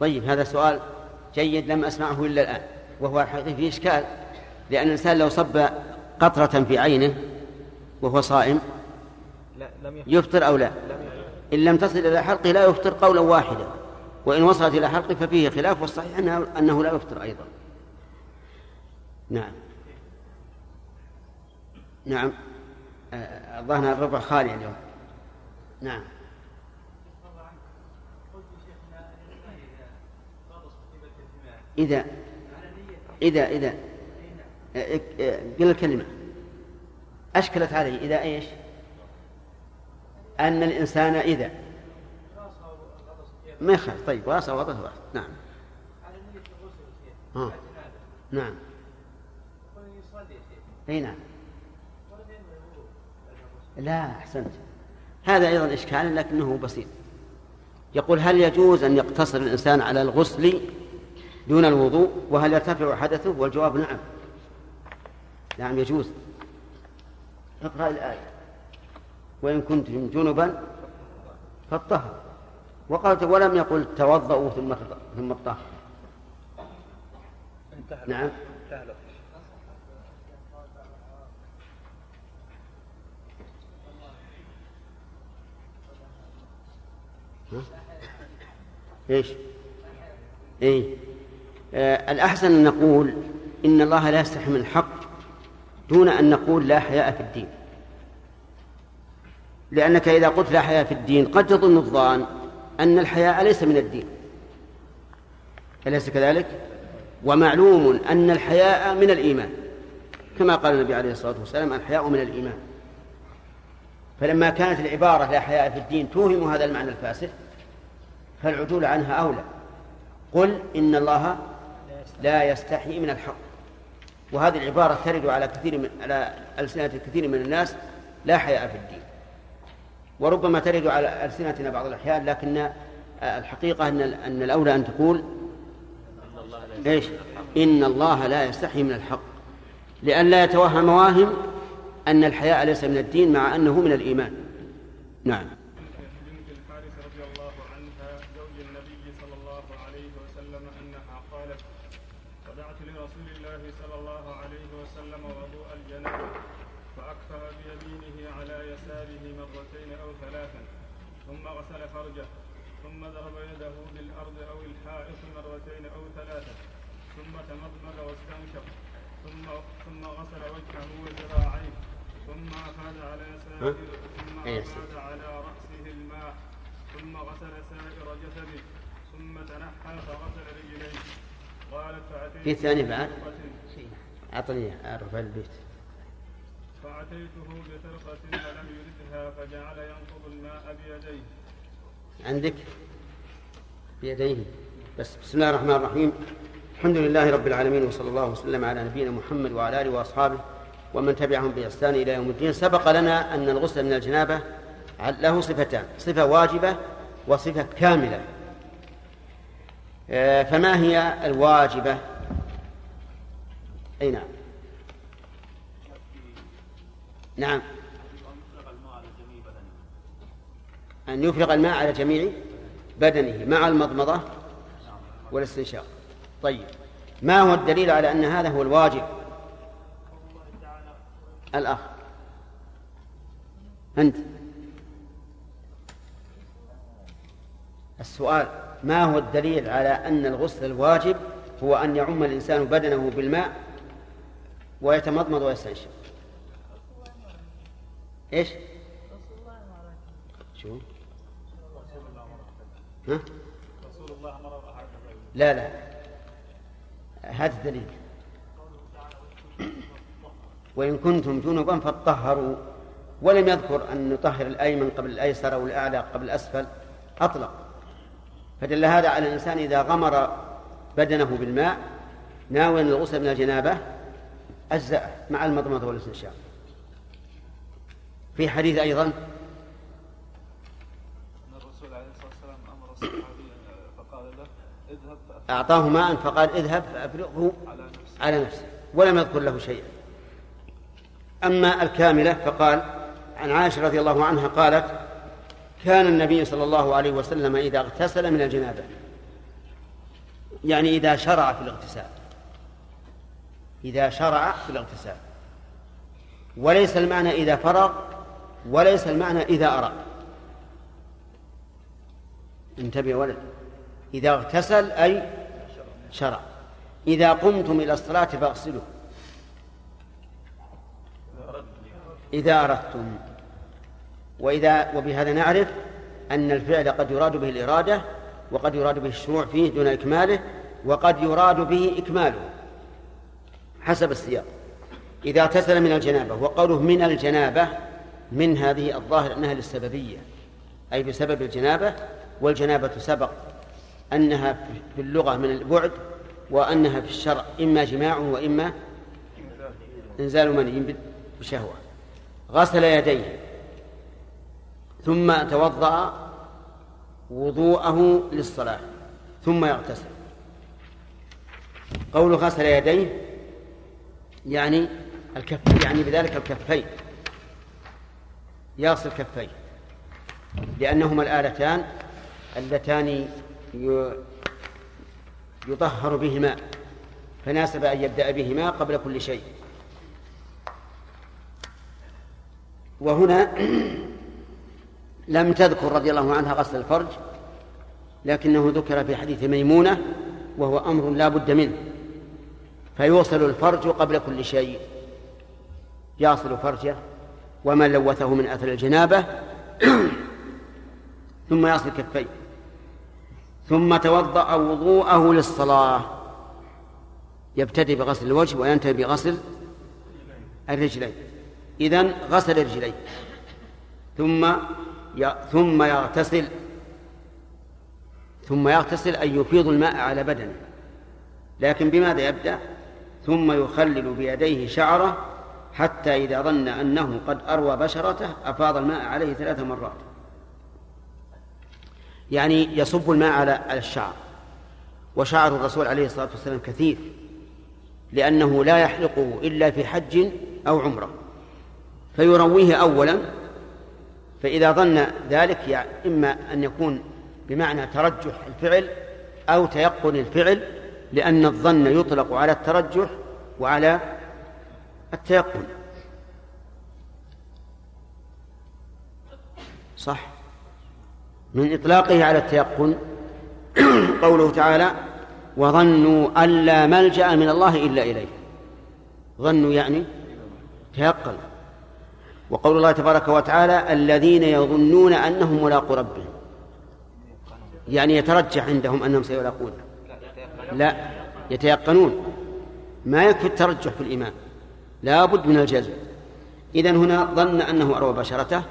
A: طيب هذا سؤال جيد لم أسمعه إلا الآن وهو الحقيقة فيه إشكال لأن الإنسان لو صب قطرة في عينه وهو صائم يفطر. أو لا؟ إن لم تصل إلى حلقه لا يفطر قولا واحدا وإن وصلت إلى حلقه ففيه خلاف والصحيح أنه, أنه لا يفطر أيضا. نعم. نعم. الظاهر الربع خالي اليوم. نعم. إذا إذا إذا قل الكلمة. أشكلت علي إذا إيش؟ أن الإنسان إذا. ما يخالف. طيب. واسع وضع واحد نعم. آه. نعم. أي نعم. لا أحسنت. هذا أيضا إشكال لكنه بسيط. يقول هل يجوز أن يقتصر الإنسان على الغسل دون الوضوء وهل يرتفع حدثه؟ والجواب نعم. نعم يجوز. اقرأ الآية. وإن كنتم جنبا فالطهر وقال ولم يقل توضؤوا ثم ثم الطهر نعم. إيش؟ اي آه الأحسن أن نقول إن الله لا يستحي من الحق دون أن نقول لا حياء في الدين. لأنك إذا قلت لا حياء في الدين قد يظن الظان أن الحياء ليس من الدين. أليس كذلك؟ ومعلوم أن الحياء من الإيمان. كما قال النبي عليه الصلاة والسلام الحياء من الإيمان. فلما كانت العبارة لا حياء في الدين توهم هذا المعنى الفاسد فالعدول عنها أولى. قل إن الله لا يستحي من الحق. وهذه العبارة ترد على كثير من على ألسنة كثير من الناس لا حياء في الدين. وربما ترد على ألسنتنا بعض الأحيان لكن الحقيقة أن أن الأولى أن تقول إيش؟ إن الله لا يستحي من الحق. لأن لا يتوهم واهم أن الحياء ليس من الدين مع أنه من الإيمان. نعم
B: ثم أفاد على رأسه الماء ثم غسل سائر جسده ثم تنحى فغسل رجليه قالت فأتيت
A: في ثاني بعد؟ أعطني أعرف البيت.
B: فأتيته بفرقة فلم يردها فجعل ينقض الماء بيديه.
A: عندك؟ بيديه. بس بسم الله الرحمن الرحيم. الحمد لله رب العالمين وصلى الله وسلم على نبينا محمد وعلى آله وأصحابه ومن تبعهم بإحسان إلى يوم الدين. سبق لنا أن الغسل من الجنابة له صفتان صفة واجبة وصفة كاملة. آه، فما هي الواجبة؟ أي نعم. نعم. أن يفرغ الماء على جميع بدنه مع المضمضة والاستنشاق. طيب. ما هو الدليل على أن هذا هو الواجب؟ الأخ. أنت. السؤال ما هو الدليل على أن الغسل الواجب هو أن يعم الإنسان بدنه بالماء ويتمضمض ويستنشق إيش؟ شو؟ ها؟ لا لا هذا الدليل وإن كنتم جنبا فطهروا ولم يذكر أن نطهر الأيمن قبل الأيسر أو الأعلى قبل الأسفل أطلق فدل هذا على الإنسان إذا غمر بدنه بالماء ناويا الغسل من الجنابة أجزأ مع المضمضة والاستنشاق. في حديث أيضا؟
B: أن الرسول عليه الصلاة والسلام أمر الصحابي فقال له اذهب
A: أعطاه ماء فقال اذهب فأفرغه
B: على نفسك.
A: على نفسه ولم يذكر له شيئا. أما الكاملة فقال عن عائشة رضي الله عنها قالت كان النبي صلى الله عليه وسلم إذا اغتسل من الجنابة. يعني إذا شرع في الاغتسال. إذا شرع في الاغتسال. وليس المعنى إذا فرغ وليس المعنى إذا أراد. انتبه ولد. إذا اغتسل أي شرع. إذا قمتم إلى الصلاة فاغسلوا. إذا أردتم. وإذا وبهذا نعرف أن الفعل قد يراد به الإرادة وقد يراد به الشروع فيه دون إكماله وقد يراد به إكماله. حسب السياق. إذا اغتسل من الجنابة وقوله من الجنابة من هذه الظاهر أنها للسببية أي بسبب الجنابة والجنابة سبق أنها في اللغة من البعد وأنها في الشرع إما جماع وإما إنزال مني بشهوة. غسل يديه ثم توضأ وضوءه للصلاة ثم يغتسل. قول غسل يديه يعني الكف يعني بذلك الكفين. يغسل كفيه لأنهما الآلتان اللتان يطهر بهما فناسب أن يبدأ بهما قبل كل شيء. وهنا لم تذكر رضي الله عنها غسل الفرج لكنه ذكر في حديث ميمونة وهو أمر لا بد منه. فيوصل الفرج قبل كل شيء. يصل فرجه وما لوثه من أثر الجنابة. ثم يصل كفيه. ثم توضأ وضوءه للصلاة. يبتدئ بغسل الوجه وينتهي بغسل الرجلين. إذن غسل الرجلين. ثم ثم يغتسل. ثم يغتسل أن يفيض الماء على بدنه. لكن بماذا يبدأ؟ ثم يخلل بيديه شعره حتى إذا ظن أنه قد أروى بشرته أفاض الماء عليه ثلاث مرات. يعني يصب الماء على الشعر. وشعر الرسول عليه الصلاة والسلام كثير لأنه لا يحلقه إلا في حج أو عمرة. فيرويه أولا فإذا ظن ذلك يعني إما أن يكون بمعنى ترجح الفعل أو تيقن الفعل لأن الظن يطلق على الترجح وعلى التيقن. صح. من إطلاقه على التيقن. قوله تعالى وظنوا أن لا ملجأ من الله إلا إليه. ظنوا يعني تيقن. وقول الله تبارك وتعالى الذين يظنون أنهم ملاقو ربهم. يعني يترجح عندهم أنهم سيلاقونه. لا يتيقنون ما يكفي الترجح في الإيمان. لا بد من الجزم. إذن هنا ظن أنه أروى بشرته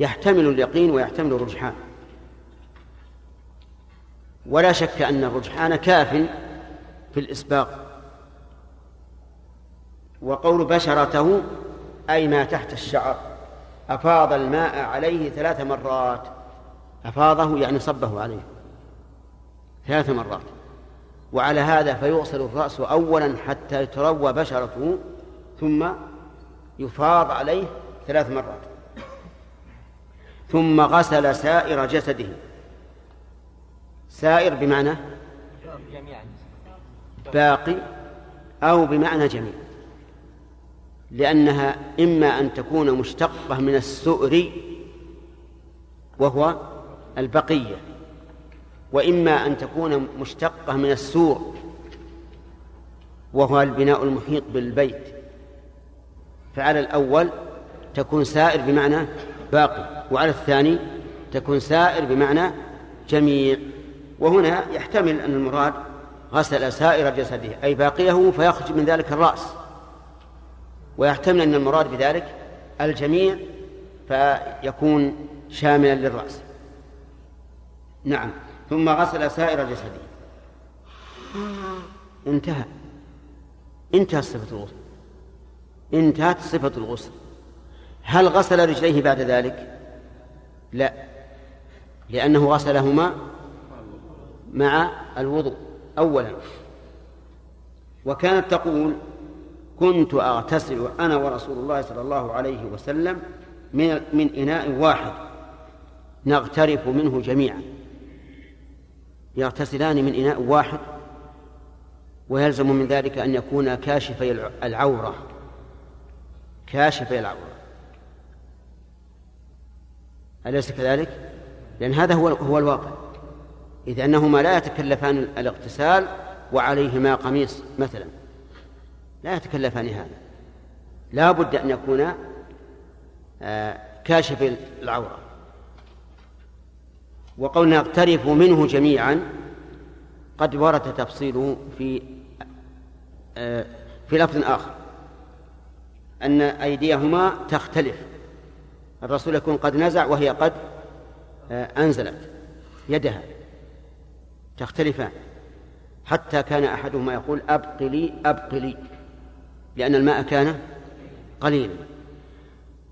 A: يحتمل اليقين ويحتمل الرجحان. ولا شك أن الرجحان كاف في الإسباق. وقول بشرته أي ما تحت الشعر أفاض الماء عليه ثلاث مرات. أفاضه يعني صبه عليه ثلاث مرات. وعلى هذا فيغسل الرأس أولا حتى تروى بشرته ثم يفاض عليه ثلاث مرات. ثم غسل سائر جسده. سائر بمعنى باقي أو بمعنى جميع. لأنها إما أن تكون مشتقة من السؤر وهو البقية. وإما أن تكون مشتقة من السور وهو البناء المحيط بالبيت. فعلى الأول تكون سائر بمعنى باقي وعلى الثاني تكون سائر بمعنى جميع. وهنا يحتمل أن المراد غسل سائر جسده أي باقيه فيخرج من ذلك الرأس. ويحتمل أن المراد بذلك الجميع فيكون شاملا للرأس. نعم. ثم غسل سائر جسده. انتهى. انتهت صفة الغسل. انتهت صفة الغسل. هل غسل رجليه بعد ذلك؟ لا. لأنه غسلهما مع الوضوء أولا. وكانت تقول كنت أغتسل أنا ورسول الله صلى الله عليه وسلم من من إناء واحد نغترف منه جميعا. يغتسلان من إناء واحد ويلزم من ذلك أن يكون كاشفي العورة. كاشفي العورة. أليس كذلك؟ لأن هذا هو هو الواقع. إذ أنهما لا يتكلفان الاغتسال وعليهما قميص مثلا. لا يتكلفان هذا. لا بد أن يكون آه، كاشف العورة. وقولنا اقترف منه جميعا قد ورد تفصيله في آه، في لفظ آخر أن أيديهما تختلف. الرسول يكون قد نزع وهي قد آه، أنزلت يدها تختلفان. حتى كان أحدهما يقول أبق لي أبق لي لأن الماء كان قليلا.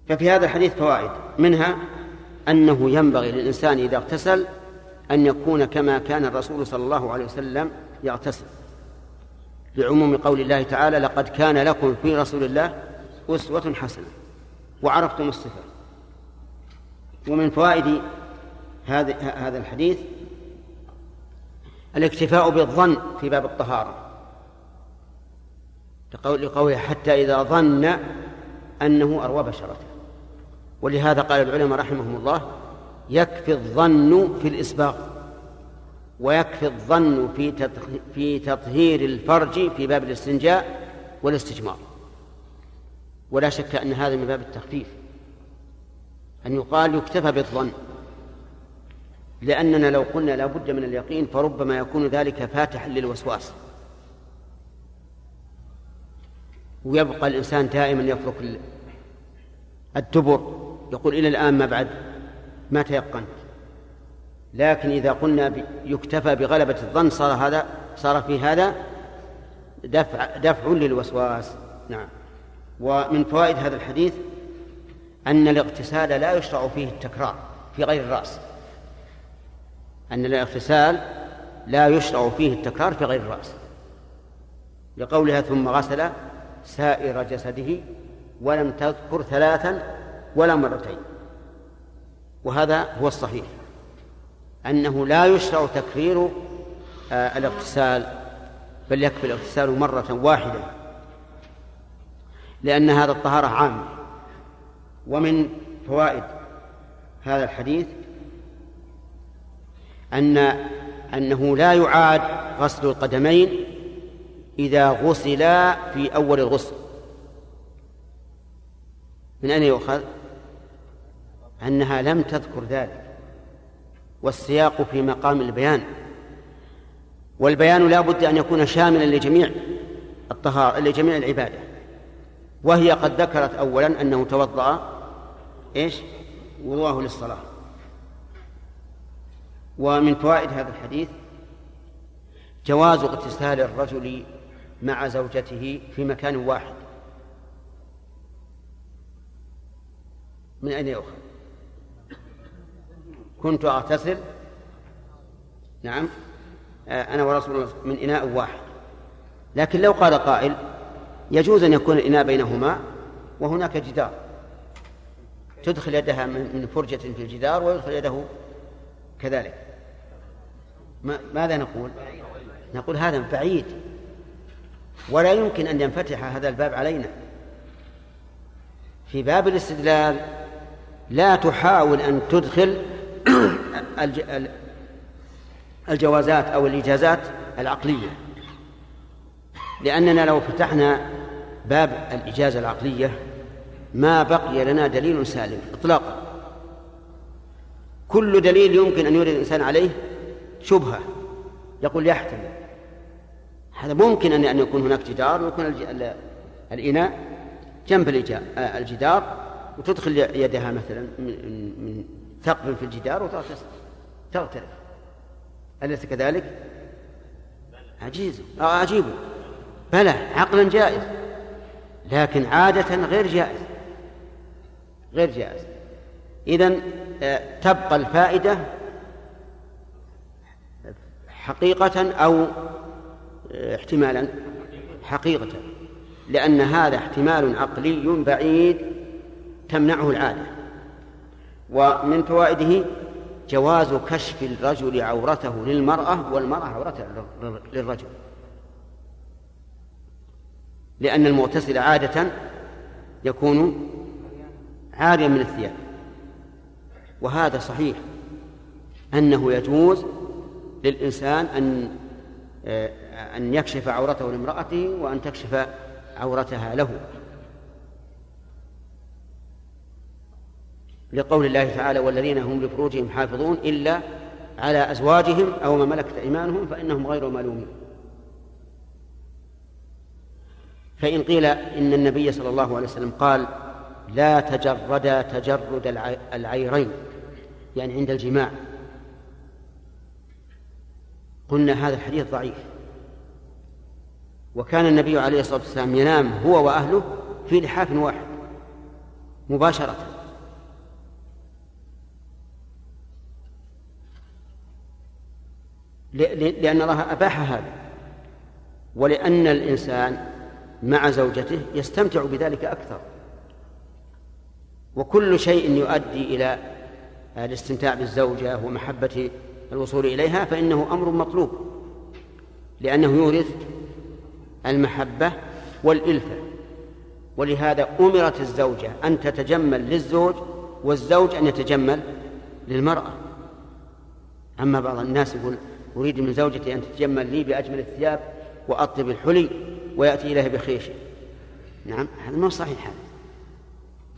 A: ففي هذا الحديث فوائد. منها أنه ينبغي للإنسان إذا اغتسل أن يكون كما كان الرسول صلى الله عليه وسلم يغتسل. لعموم قول الله تعالى لقد كان لكم في رسول الله أسوة حسنة وعرفتم الصفة. ومن فوائد هذا هذا الحديث الاكتفاء بالظن في باب الطهارة. لقوله حتى إذا ظن أنه أروى بشرته. ولهذا قال العلماء رحمهم الله يكفي الظن في الإسباغ ويكفي الظن في في تطهير الفرج في باب الاستنجاء والاستجمار. ولا شك أن هذا من باب التخفيف. أن يقال يكتفى بالظن. لأننا لو قلنا لا بد من اليقين فربما يكون ذلك فاتحا للوسواس. ويبقى الإنسان دائما يفرك الدبر. يقول إلى الآن ما بعد ما تيقنت لكن إذا قلنا يكتفى بغلبة الظن صار هذا صار في هذا دفع دفع للوسواس. نعم. ومن فوائد هذا الحديث أن الاغتسال لا يشرع فيه التكرار في غير الرأس. أن الاغتسال لا يشرع فيه التكرار في غير الرأس. لقولها ثم غسل سائر جسده ولم تذكر ثلاثا ولا مرتين. وهذا هو الصحيح. أنه لا يشرع تكرير آه، الاغتسال بل يكفي الاغتسال مرة واحدة. لأن هذا الطهارة عامة ومن فوائد هذا الحديث أن أنه لا يعاد غسل القدمين إذا غسلا في أول الغسل. من أين يؤخذ؟ أنها لم تذكر ذلك. والسياق في مقام البيان. والبيان لا بد أن يكون شاملا لجميع الطهارة لجميع العبادة. وهي قد ذكرت أولا أنه توضأ إيش؟ وضوءه للصلاة. ومن فوائد هذا الحديث جواز اغتسال الرجل مع زوجته في مكان واحد. من أين يؤخذ؟ كنت أغتسل. نعم. آه، أنا ورسول الله من إناء واحد. لكن لو قال قائل يجوز أن يكون الإناء بينهما وهناك جدار. تدخل يدها من فرجة في الجدار ويدخل يده كذلك. ماذا نقول؟ نقول هذا بعيد. ولا يمكن أن ينفتح هذا الباب علينا. في باب الاستدلال لا تحاول أن تدخل الجوازات أو الإجازات العقلية. لأننا لو فتحنا باب الإجازة العقلية ما بقي لنا دليل سالم إطلاقا. كل دليل يمكن أن يورد الإنسان عليه شبهة يقول يحتمل. هذا ممكن أن يكون هناك جدار ويكون الإناء جنب الجدار وتدخل يدها مثلا من ثقب في الجدار وتغترف أليس كذلك؟ عجيز أو عجيب بلى عقلا جائز. لكن عادة غير جائز. غير جائز. إذا آه، تبقى الفائدة حقيقة أو آه، احتمالا حقيقة. لأن هذا احتمال عقلي بعيد تمنعه العادة. ومن فوائده جواز كشف الرجل عورته للمرأة والمرأة عورتها للرجل. لأن المغتسل عادة يكون عاريا من الثياب. وهذا صحيح. أنه يجوز للإنسان أن آه، أن يكشف عورته لامرأته وأن تكشف عورتها له. لقول الله تعالى والذين هم لفروجهم حافظون إلا على أزواجهم أو ما ملكت أيمانهم فإنهم غير ملومين. فإن قيل إن النبي صلى الله عليه وسلم قال لا تجردا تجرد العيرين يعني عند الجماع. قلنا هذا الحديث ضعيف. وكان النبي عليه الصلاة والسلام ينام هو وأهله في لحاف واحد مباشرة. لأن الله أباح هذا. ولأن الإنسان مع زوجته يستمتع بذلك أكثر. وكل شيء يؤدي إلى الاستمتاع بالزوجة ومحبة الوصول إليها فإنه أمر مطلوب. لأنه يورث المحبة والإلفة. ولهذا أمرت الزوجة أن تتجمل للزوج والزوج أن يتجمل للمرأة. أما بعض الناس يقول أريد من زوجتي أن تتجمل لي بأجمل الثياب وأطيب الحلي ويأتي إليه بخيش نعم هذا ما صحيح. هذا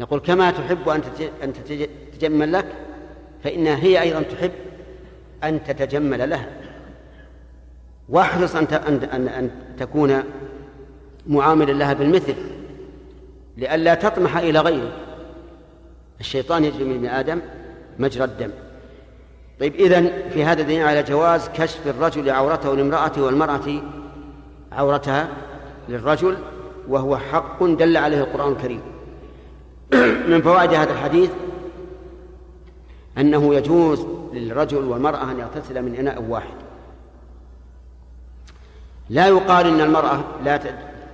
A: نقول كما تحب أن تتجمل لك فإنها هي أيضا تحب أن تتجمل لها. واحرص أن أن أن تكون معاملا لها بالمثل لئلا تطمح إلى غيرك. الشيطان يجري من ابن آدم مجرى الدم. طيب إذن في هذا دليل على جواز كشف الرجل عورته لامرأته والمرأة عورتها للرجل وهو حق دل عليه القرآن الكريم. من فوائد هذا الحديث أنه يجوز للرجل والمرأة أن يغتسل من إناء واحد. لا يقال إن المرأة لا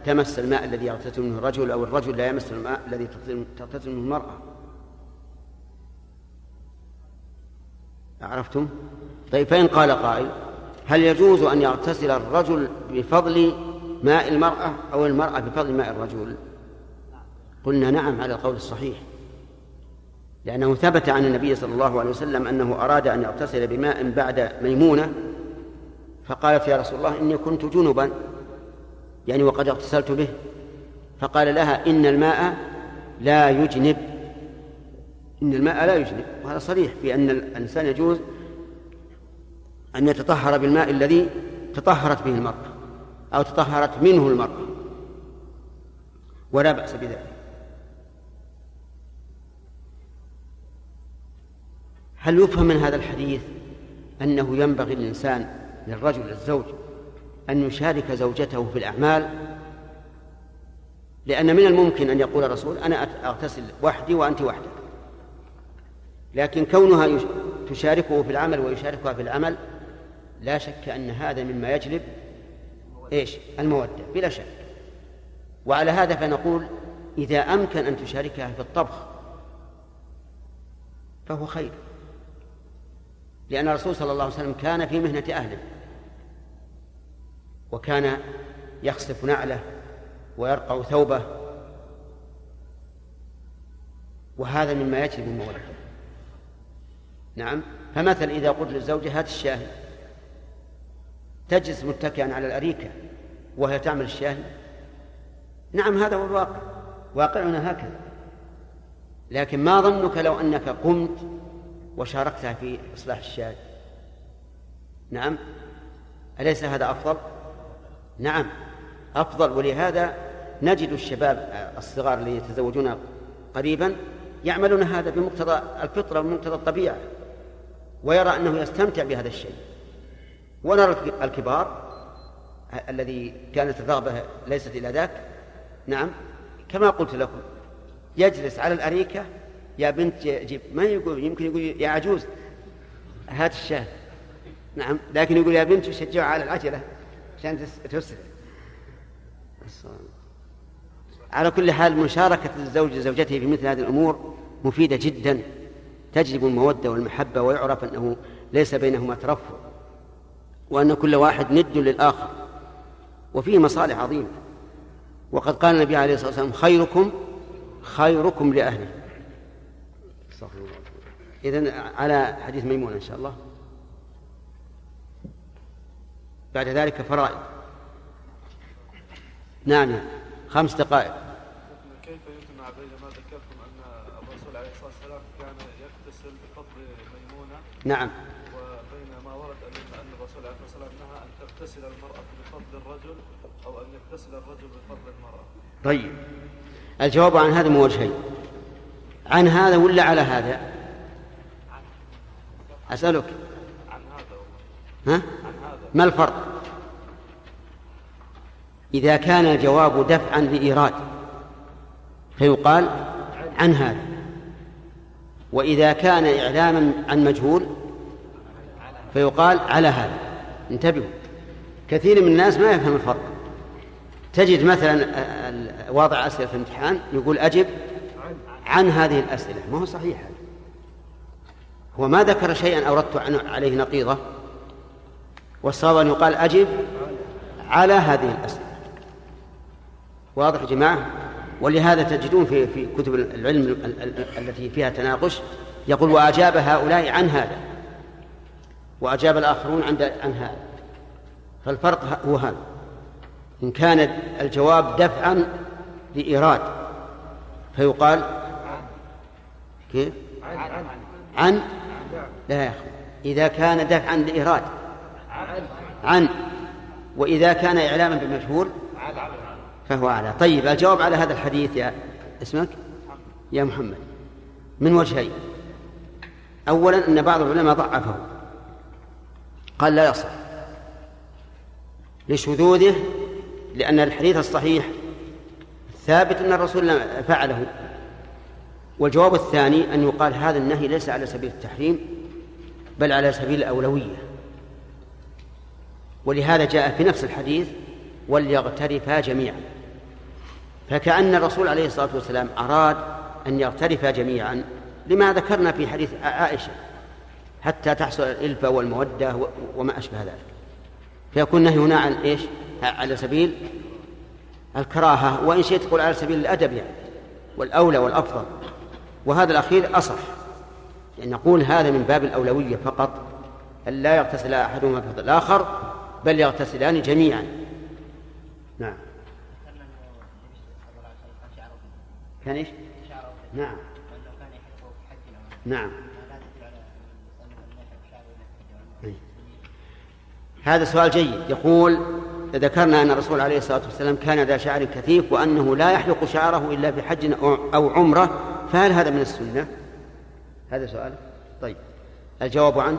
A: تمس الماء الذي يغتسل منه الرجل أو الرجل لا يمس الماء الذي تغتسل منه المرأة. عرفتم؟ طيب فإن قال قائل هل يجوز أن يغتسل الرجل بفضل ماء المرأة أو المرأة بفضل ماء الرجل؟ قلنا نعم على القول الصحيح. لأنه ثبت عن النبي صلى الله عليه وسلم أنه أراد أن يغتسل بماء بعد ميمونة فقالت يا رسول الله إني كنت جنبا يعني وقد اغتسلت به. فقال لها إن الماء لا يجنب إن الماء لا يجنب وهذا صريح في أن الإنسان يجوز أن يتطهر بالماء الذي تطهرت به المرأة أو تطهرت منه المرأة ولا بأس بذلك. هل يفهم من هذا الحديث أنه ينبغي للإنسان للرجل الزوج أن يشارك زوجته في الأعمال؟ لأن من الممكن أن يقول الرسول أنا أغتسل وحدي وأنت وحدك. لكن كونها تشاركه في العمل ويشاركها في العمل لا شك أن هذا مما يجلب إيش؟ المودة بلا شك. وعلى هذا فنقول إذا أمكن أن تشاركها في الطبخ فهو خير. لأن الرسول صلى الله عليه وسلم كان في مهنة أهله. وكان يخصف نعله ويرقع ثوبه. وهذا مما يجلب المودة. نعم. فمثل إذا قلت للزوجة هات الشاهي. تجلس متكئا على الأريكة وهي تعمل الشاهي. نعم هذا هو الواقع. واقعنا هكذا. لكن ما ظنك لو أنك قمت وشاركتها في إصلاح الشاي نعم. أليس هذا أفضل؟ نعم. أفضل ولهذا نجد الشباب الصغار الذين يتزوجون قريبا يعملون هذا بمقتضى الفطرة ومقتضى الطبيعة ويرى أنه يستمتع بهذا الشيء. ونرى الكبار الذي كانت الرغبة ليست إلى ذاك. نعم كما قلت لكم يجلس على الأريكة يا بنت جيب. ما يقول؟ يمكن يقول يا عجوز. هات الشاة. نعم لكن يقول يا بنت شجعوا على العجلة عشان تسرع على كل حال مشاركة الزوج زوجته في مثل هذه الأمور مفيدة جدا. تجلب المودة والمحبة ويعرف أنه ليس بينهما ترفع وأن كل واحد ند للآخر وفيه مصالح عظيمة. وقد قال النبي عليه الصلاة والسلام خيركم خيركم لأهله. إذن على حديث ميمون إن شاء الله. بعد ذلك فرائض. نعم خمس دقائق
D: كيف يجمع بين ما ذكرتم ان الرسول عليه الصلاه والسلام كان يغتسل بفضل ميمونه
A: نعم
D: وبين ما ورد أن الرسول عليه الصلاه والسلام نهى أن تغتسل المرأة بفضل الرجل أو أن يغتسل الرجل بفضل المرأة.
A: طيب الجواب عن هذا من وجهين عن هذا ولا على هذا؟ أسألك
D: عن هذا
A: ها؟
D: عن هذا
A: ما الفرق؟ إذا كان الجواب دفعا لإيراد فيقال عن هذا وإذا كان إعلاما عن مجهول فيقال على هذا. انتبهوا. كثير من الناس ما يفهم الفرق. تجد مثلا واضع أسئلة في الامتحان يقول أجب عن هذه الأسئلة. ما هو صحيح هذا؟ هو ما ذكر شيئا أوردت عليه نقيضة والصواب أن يقال أجب على هذه الأسئلة. واضح يا جماعة؟ ولهذا تجدون في في كتب العلم التي فيها تناقش يقول وأجاب هؤلاء عن هذا. وأجاب الآخرون عن عن هذا. فالفرق هو هذا. إن كان الجواب دفعا لإيراد. فيقال كيف؟ عن لا يا أخي. إذا كان دفعا لإيراد. عن. وإذا كان إعلاما بمجهول فهو أعلى. طيب الجواب على هذا الحديث يا اسمك؟ يا محمد. من وجهين. أولا أن بعض العلماء ضعفه. قال لا يصح. لشذوذه لأن الحديث الصحيح ثابت أن الرسول فعله. والجواب الثاني أن يقال هذا النهي ليس على سبيل التحريم بل على سبيل الأولوية. ولهذا جاء في نفس الحديث وليغترفا جميعا. فكأن الرسول عليه الصلاة والسلام أراد أن يغترفا جميعا لما ذكرنا في حديث عائشة حتى تحصل الإلفة والمودة وما أشبه ذلك. فيكون النهي هنا عن إيش؟ على سبيل الكراهة وإن شئت تقول على سبيل الأدب يعني والأولى والأفضل. وهذا الأخير أصح يعني نقول هذا من باب الأولوية فقط أن لا يغتسل أحدهما في الآخر بل يغتسلان جميعا نعم كان إيش؟ نعم. نعم. إيه. هذا سؤال جيد. يقول ذكرنا أن الرسول عليه الصلاة والسلام كان ذا شعر كثيف وأنه لا يحلق شعره إلا في حج أو عمرة. فهل هذا من السنة؟ هذا سؤال. طيب. الجواب عنه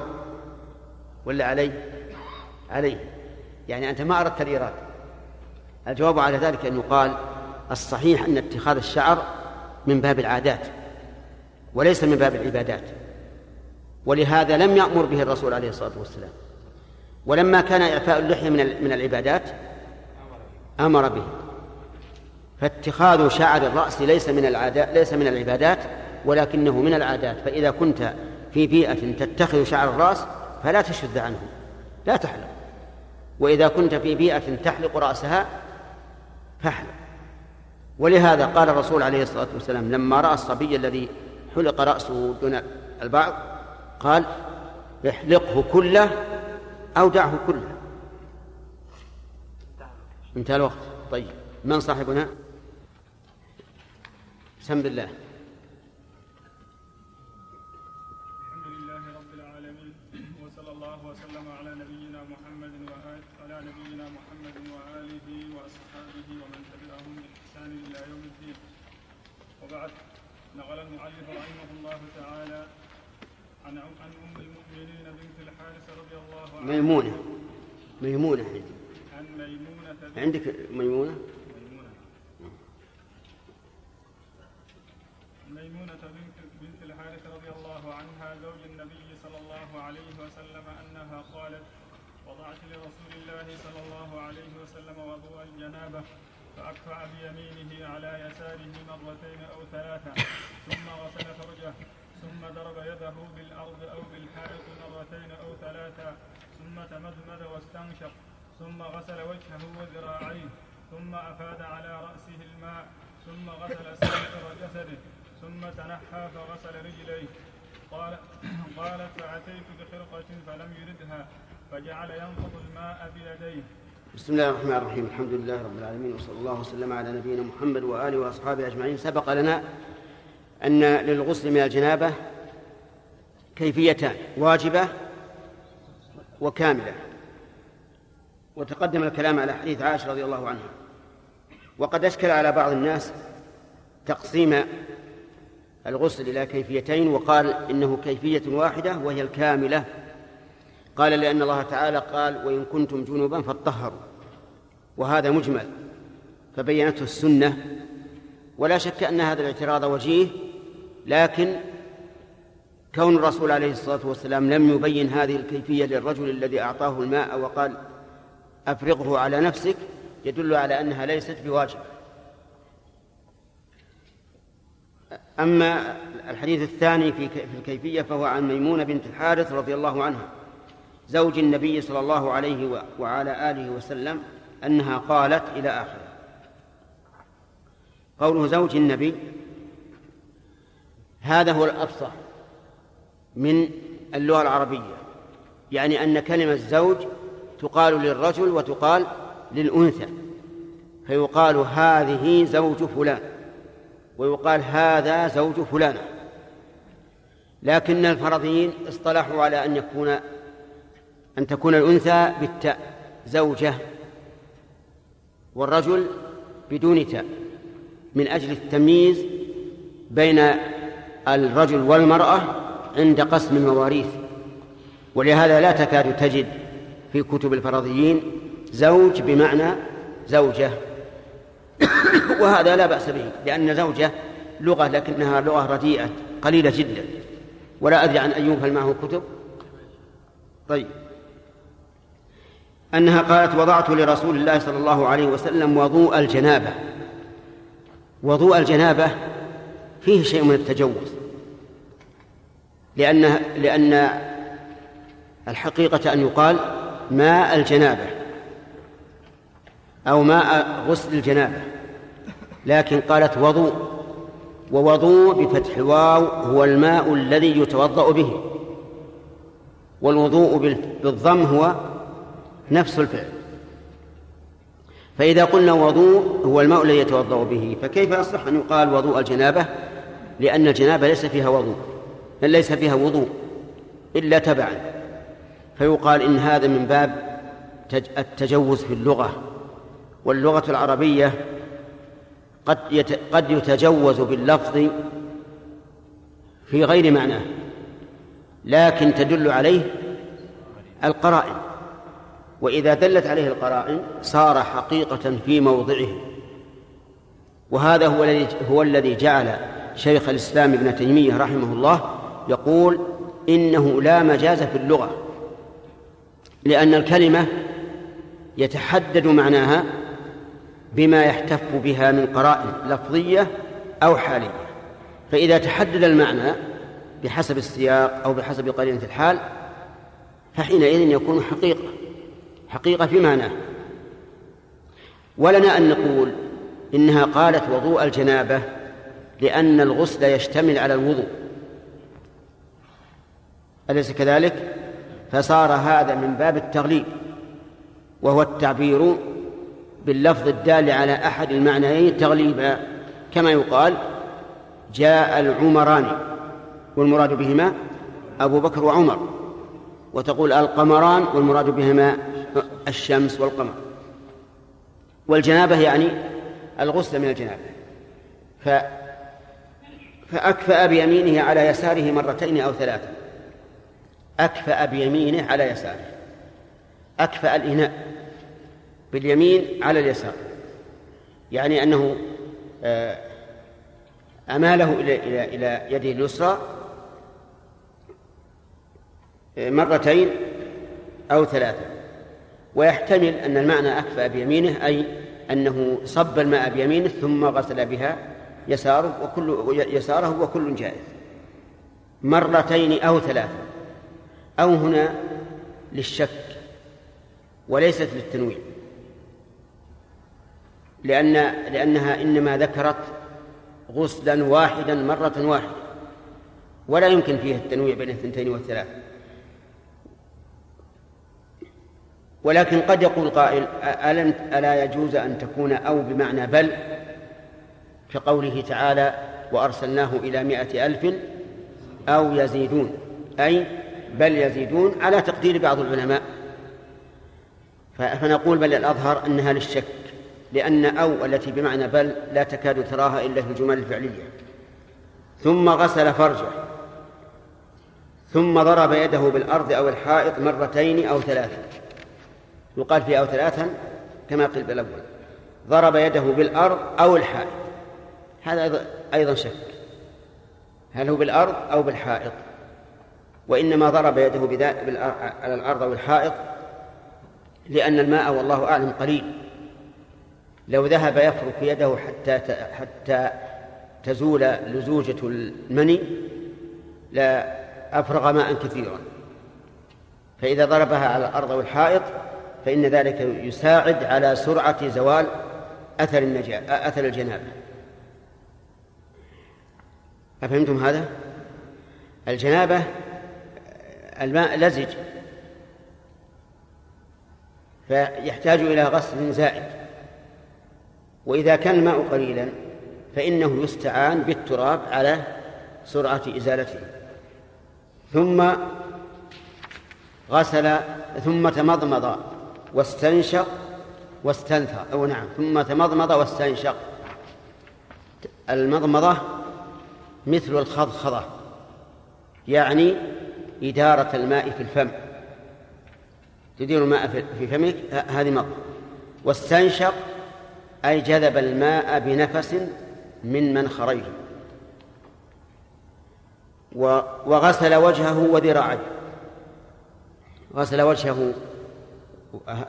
A: ولا عليه؟ عليه يعني أنت ما أردت الإيراد. الجواب على ذلك أن يقال الصحيح أن اتخاذ الشعر من باب العادات وليس من باب العبادات ولهذا لم يأمر به الرسول عليه الصلاة والسلام. ولما كان إعفاء اللحية من من العبادات أمر به. فاتخاذ شعر الرأس ليس من العادات ليس من العبادات ولكنه من العادات. فإذا كنت في بيئة تتخذ شعر الرأس فلا تشد عنه لا تحلق. وإذا كنت في بيئة تحلق رأسها فاحلق. ولهذا قال الرسول عليه الصلاة والسلام لما رأى الصبي الذي حلق رأسه دون البعض قال احلقه كله أو دعه كله. انتهى الوقت. طيب. من صاحبنا؟ سم بالله ميمونة. ميمونة عندي.
B: عن ميمونة
A: عندك
B: ميمونة؟ ميمونة بنت بنت الحارث رضي الله عنها زوج النبي صلى الله عليه وسلم أنها قالت وضعت لرسول الله صلى الله عليه وسلم وضوء الجنابة فأكفأ بيمينه على يساره مرتين أو ثلاثة ثم غسل فرجه ثم ضرب يده بالأرض أو بالحائط مرتين أو ثلاثة ثم تمدمد واستنشق ثم غسل وجهه وذراعيه ثم أفاد على رأسه الماء ثم غسل سائر جسده ثم تنحى فغسل رجليه. قال قالت فأتيت بخرقة فلم يردها فجعل ينفض الماء بيديه.
A: بسم الله الرحمن الرحيم. الحمد لله رب العالمين وصلى الله وسلم على نبينا محمد وآله وأصحابه أجمعين. سبق لنا أن للغسل من الجنابة كيفيتان واجبة وكاملة. وتقدم الكلام على حديث عائشة رضي الله عنها. وقد أشكل على بعض الناس تقسيم الغسل إلى كيفيتين وقال إنه كيفية واحدة وهي الكاملة. قال لأن الله تعالى قال وإن كنتم جنوبا فاطهروا. وهذا مجمل. فبينته السنة. ولا شك أن هذا الاعتراض وجيه لكن كون الرسول عليه الصلاة والسلام لم يبين هذه الكيفية للرجل الذي أعطاه الماء وقال أفرغه على نفسك يدل على أنها ليست بواجب. أما الحديث الثاني في الكيفية فهو عن ميمونة بنت الحارث رضي الله عنها زوج النبي صلى الله عليه وعلى آله وسلم أنها قالت إلى آخره. قوله زوج النبي هذا هو الأفصح من اللغة العربية يعني أن كلمة زوج تقال للرجل وتقال للأنثى فيقال هذه زوج فلان ويقال هذا زوج فلانة لكن الفرضيين اصطلحوا على أن يكون أن تكون الأنثى بالتاء زوجة والرجل بدون تاء من أجل التمييز بين الرجل والمرأة عند قسم المواريث. ولهذا لا تكاد تجد في كتب الفرضيين زوج بمعنى زوجة. وهذا لا بأس به لأن زوجة لغة لكنها لغة رديئة قليلة جدا. ولا أدري عن أن ينفل معه كتب. طيب. أنها قالت وضعت لرسول الله صلى الله عليه وسلم وضوء الجنابة. وضوء الجنابة فيه شيء من التجوز. لأن لأن الحقيقة أن يقال ماء الجنابة أو ماء غسل الجنابة لكن قالت وضوء ووضوء بفتح الواو هو الماء الذي يتوضأ به والوضوء بالضم هو نفس الفعل. فإذا قلنا وضوء هو الماء الذي يتوضأ به فكيف يصح أن يقال وضوء الجنابة؟ لأن الجنابة ليس فيها وضوء. بل ليس فيها وضوء إلا تبعا. فيقال إن هذا من باب التجوز في اللغة واللغة العربية قد قد يتجوز باللفظ في غير معناه لكن تدل عليه القرائن. وإذا دلت عليه القرائن صار حقيقة في موضعه. وهذا هو الذي هو الذي جعل شيخ الإسلام ابن تيمية رحمه الله يقول إنه لا مجاز في اللغة لأن الكلمة يتحدد معناها بما يحتف بها من قرائن لفظية أو حالية. فإذا تحدد المعنى بحسب السياق أو بحسب قرينة الحال فحينئذ يكون حقيقة حقيقة في معناه. ولنا أن نقول إنها قالت وضوء الجنابة لأن الغسل يشتمل على الوضوء. أليس كذلك؟ فصار هذا من باب التغليب وهو التعبير باللفظ الدال على أحد المعنيين تغليبا كما يقال جاء العمران والمراد بهما أبو بكر وعمر وتقول القمران والمراد بهما الشمس والقمر. والجنابة يعني الغسل من الجنابة. ف فأكفأ بيمينه على يساره مرتين أو ثلاثة. أكفأ بيمينه على يساره. أكفأ الإناء باليمين على اليسار. يعني أنه آه، أماله إلى إلى إلى يده اليسرى آه، مرتين أو ثلاثة. ويحتمل أن المعنى أكفأ بيمينه أي أنه صب الماء بيمينه ثم غسل بها يساره وكل يساره وكل جائز. مرتين أو ثلاثة. أو هنا للشك وليست للتنويع لأن لأنها إنما ذكرت غسلا واحدا مرة واحدة ولا يمكن فيها التنويع بين الثنتين والثلاث. ولكن قد يقول قائل ألا يجوز أن تكون أو بمعنى بل كقوله تعالى وأرسلناه إلى مائة ألف أو يزيدون أي بل يزيدون على تقدير بعض العلماء. فنقول بل الأظهر أنها للشك لأن أو التي بمعنى بل لا تكاد تراها إلا في الجمل الفعلية. ثم غسل فرجه ثم ضرب يده بالأرض أو الحائط مرتين أو ثلاثا يقال في أو ثلاثا كما قيل بالأول ضرب يده بالأرض أو الحائط. هذا أيضا شك. هل هو بالأرض أو بالحائط؟ وإنما ضرب يده على الأرض أو الحائط لأن الماء والله أعلم قليل. لو ذهب يفرك يده حتى حتى تزول لزوجة المني لا أفرغ ماء كثيرا. فإذا ضربها على الأرض أو الحائط فإن ذلك يساعد على سرعة زوال أثر النجاة أثر الجنابة. أفهمتم هذا؟ الجنابة الماء لزج. فيحتاج إلى غسل زائد. وإذا كان الماء قليلا فإنه يستعان بالتراب على سرعة إزالته. ثم غسل ثم تمضمض واستنشق واستنثر. أو نعم ثم تمضمض واستنشق. المضمضة مثل الخضخضة يعني إدارة الماء في الفم. تدير الماء في فمك هذه مضمضة واستنشق أي جذب الماء بنفس من منخريه. وغسل وجهه وذراعيه. غسل وجهه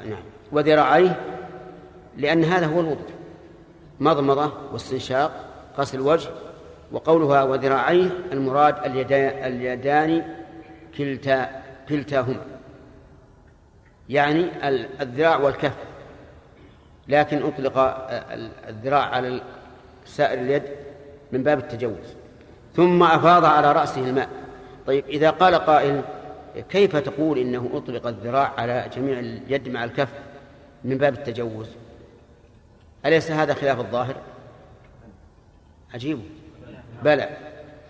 A: نعم وذراعيه لأن هذا هو الوضوء. مضمضة واستنشاق غسل الوجه وقولها وذراعيه المراد اليدان كلتا كلتاهما يعني الذراع والكف. لكن أطلق الذراع على سائر اليد من باب التجوز. ثم أفاض على رأسه الماء. طيب إذا قال قائل كيف تقول إنه أطلق الذراع على جميع اليد مع الكف من باب التجوز؟ أليس هذا خلاف الظاهر؟ عجيب. بلى.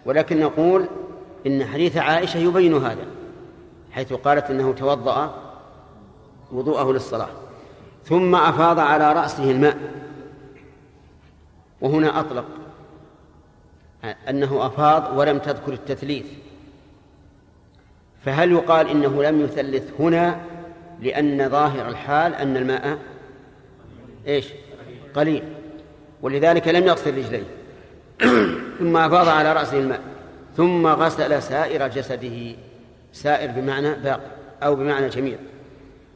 A: ولكن نقول إن حديث عائشة يبين هذا حيث قالت إنه توضأ وضوءه للصلاة ثم أفاض على رأسه الماء وهنا أطلق أنه أفاض ولم تذكر التثليث فهل يقال إنه لم يثلث هنا لأن ظاهر الحال أن الماء إيش؟ قليل ولذلك لم يغسل رجليه ثم أفاض على رأسه الماء. ثم غسل سائر جسده. سائر بمعنى باقي أو بمعنى جميع.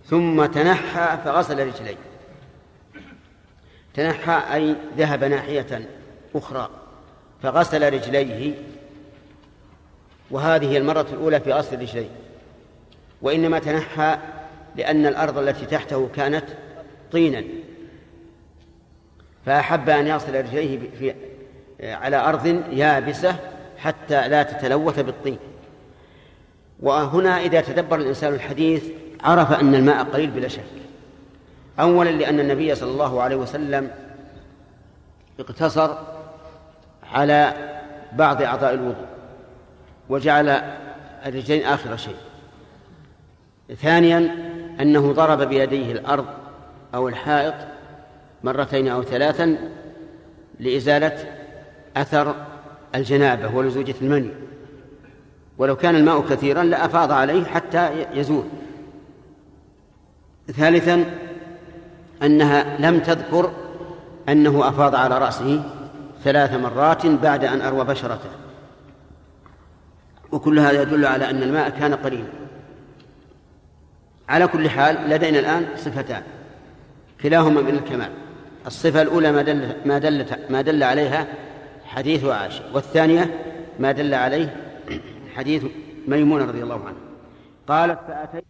A: ثم تنحى فغسل رجليه. تنحى أي ذهب ناحية أخرى فغسل رجليه. وهذه المرة الأولى في غسل رجليه. وإنما تنحى لأن الأرض التي تحته كانت طينا. فأحب أن يغسل رجليه في على أرض يابسة حتى لا تتلوث بالطين. وهنا إذا تدبر الإنسان الحديث عرف أن الماء قليل بلا شك. أولا لأن النبي صلى الله عليه وسلم اقتصر على بعض أعضاء الوضوء وجعل الرجلين آخر شيء. ثانيا أنه ضرب بيديه الأرض أو الحائط مرتين أو ثلاثا لإزالة أثر الجنابة ولزوجة المني. ولو كان الماء كثيرا لأفاض عليه حتى يزول. ثالثا أنها لم تذكر أنه أفاض على رأسه ثلاث مرات بعد أن أروى بشرته. وكل هذا يدل على أن الماء كان قليلا. على كل حال لدينا الآن صفتان. كلاهما من الكمال. الصفة الأولى ما دل ما دل ما دل عليها حديث عائشة. والثانية ما دل عليه حديث ميمونة رضي الله عنها. قالت فأتيت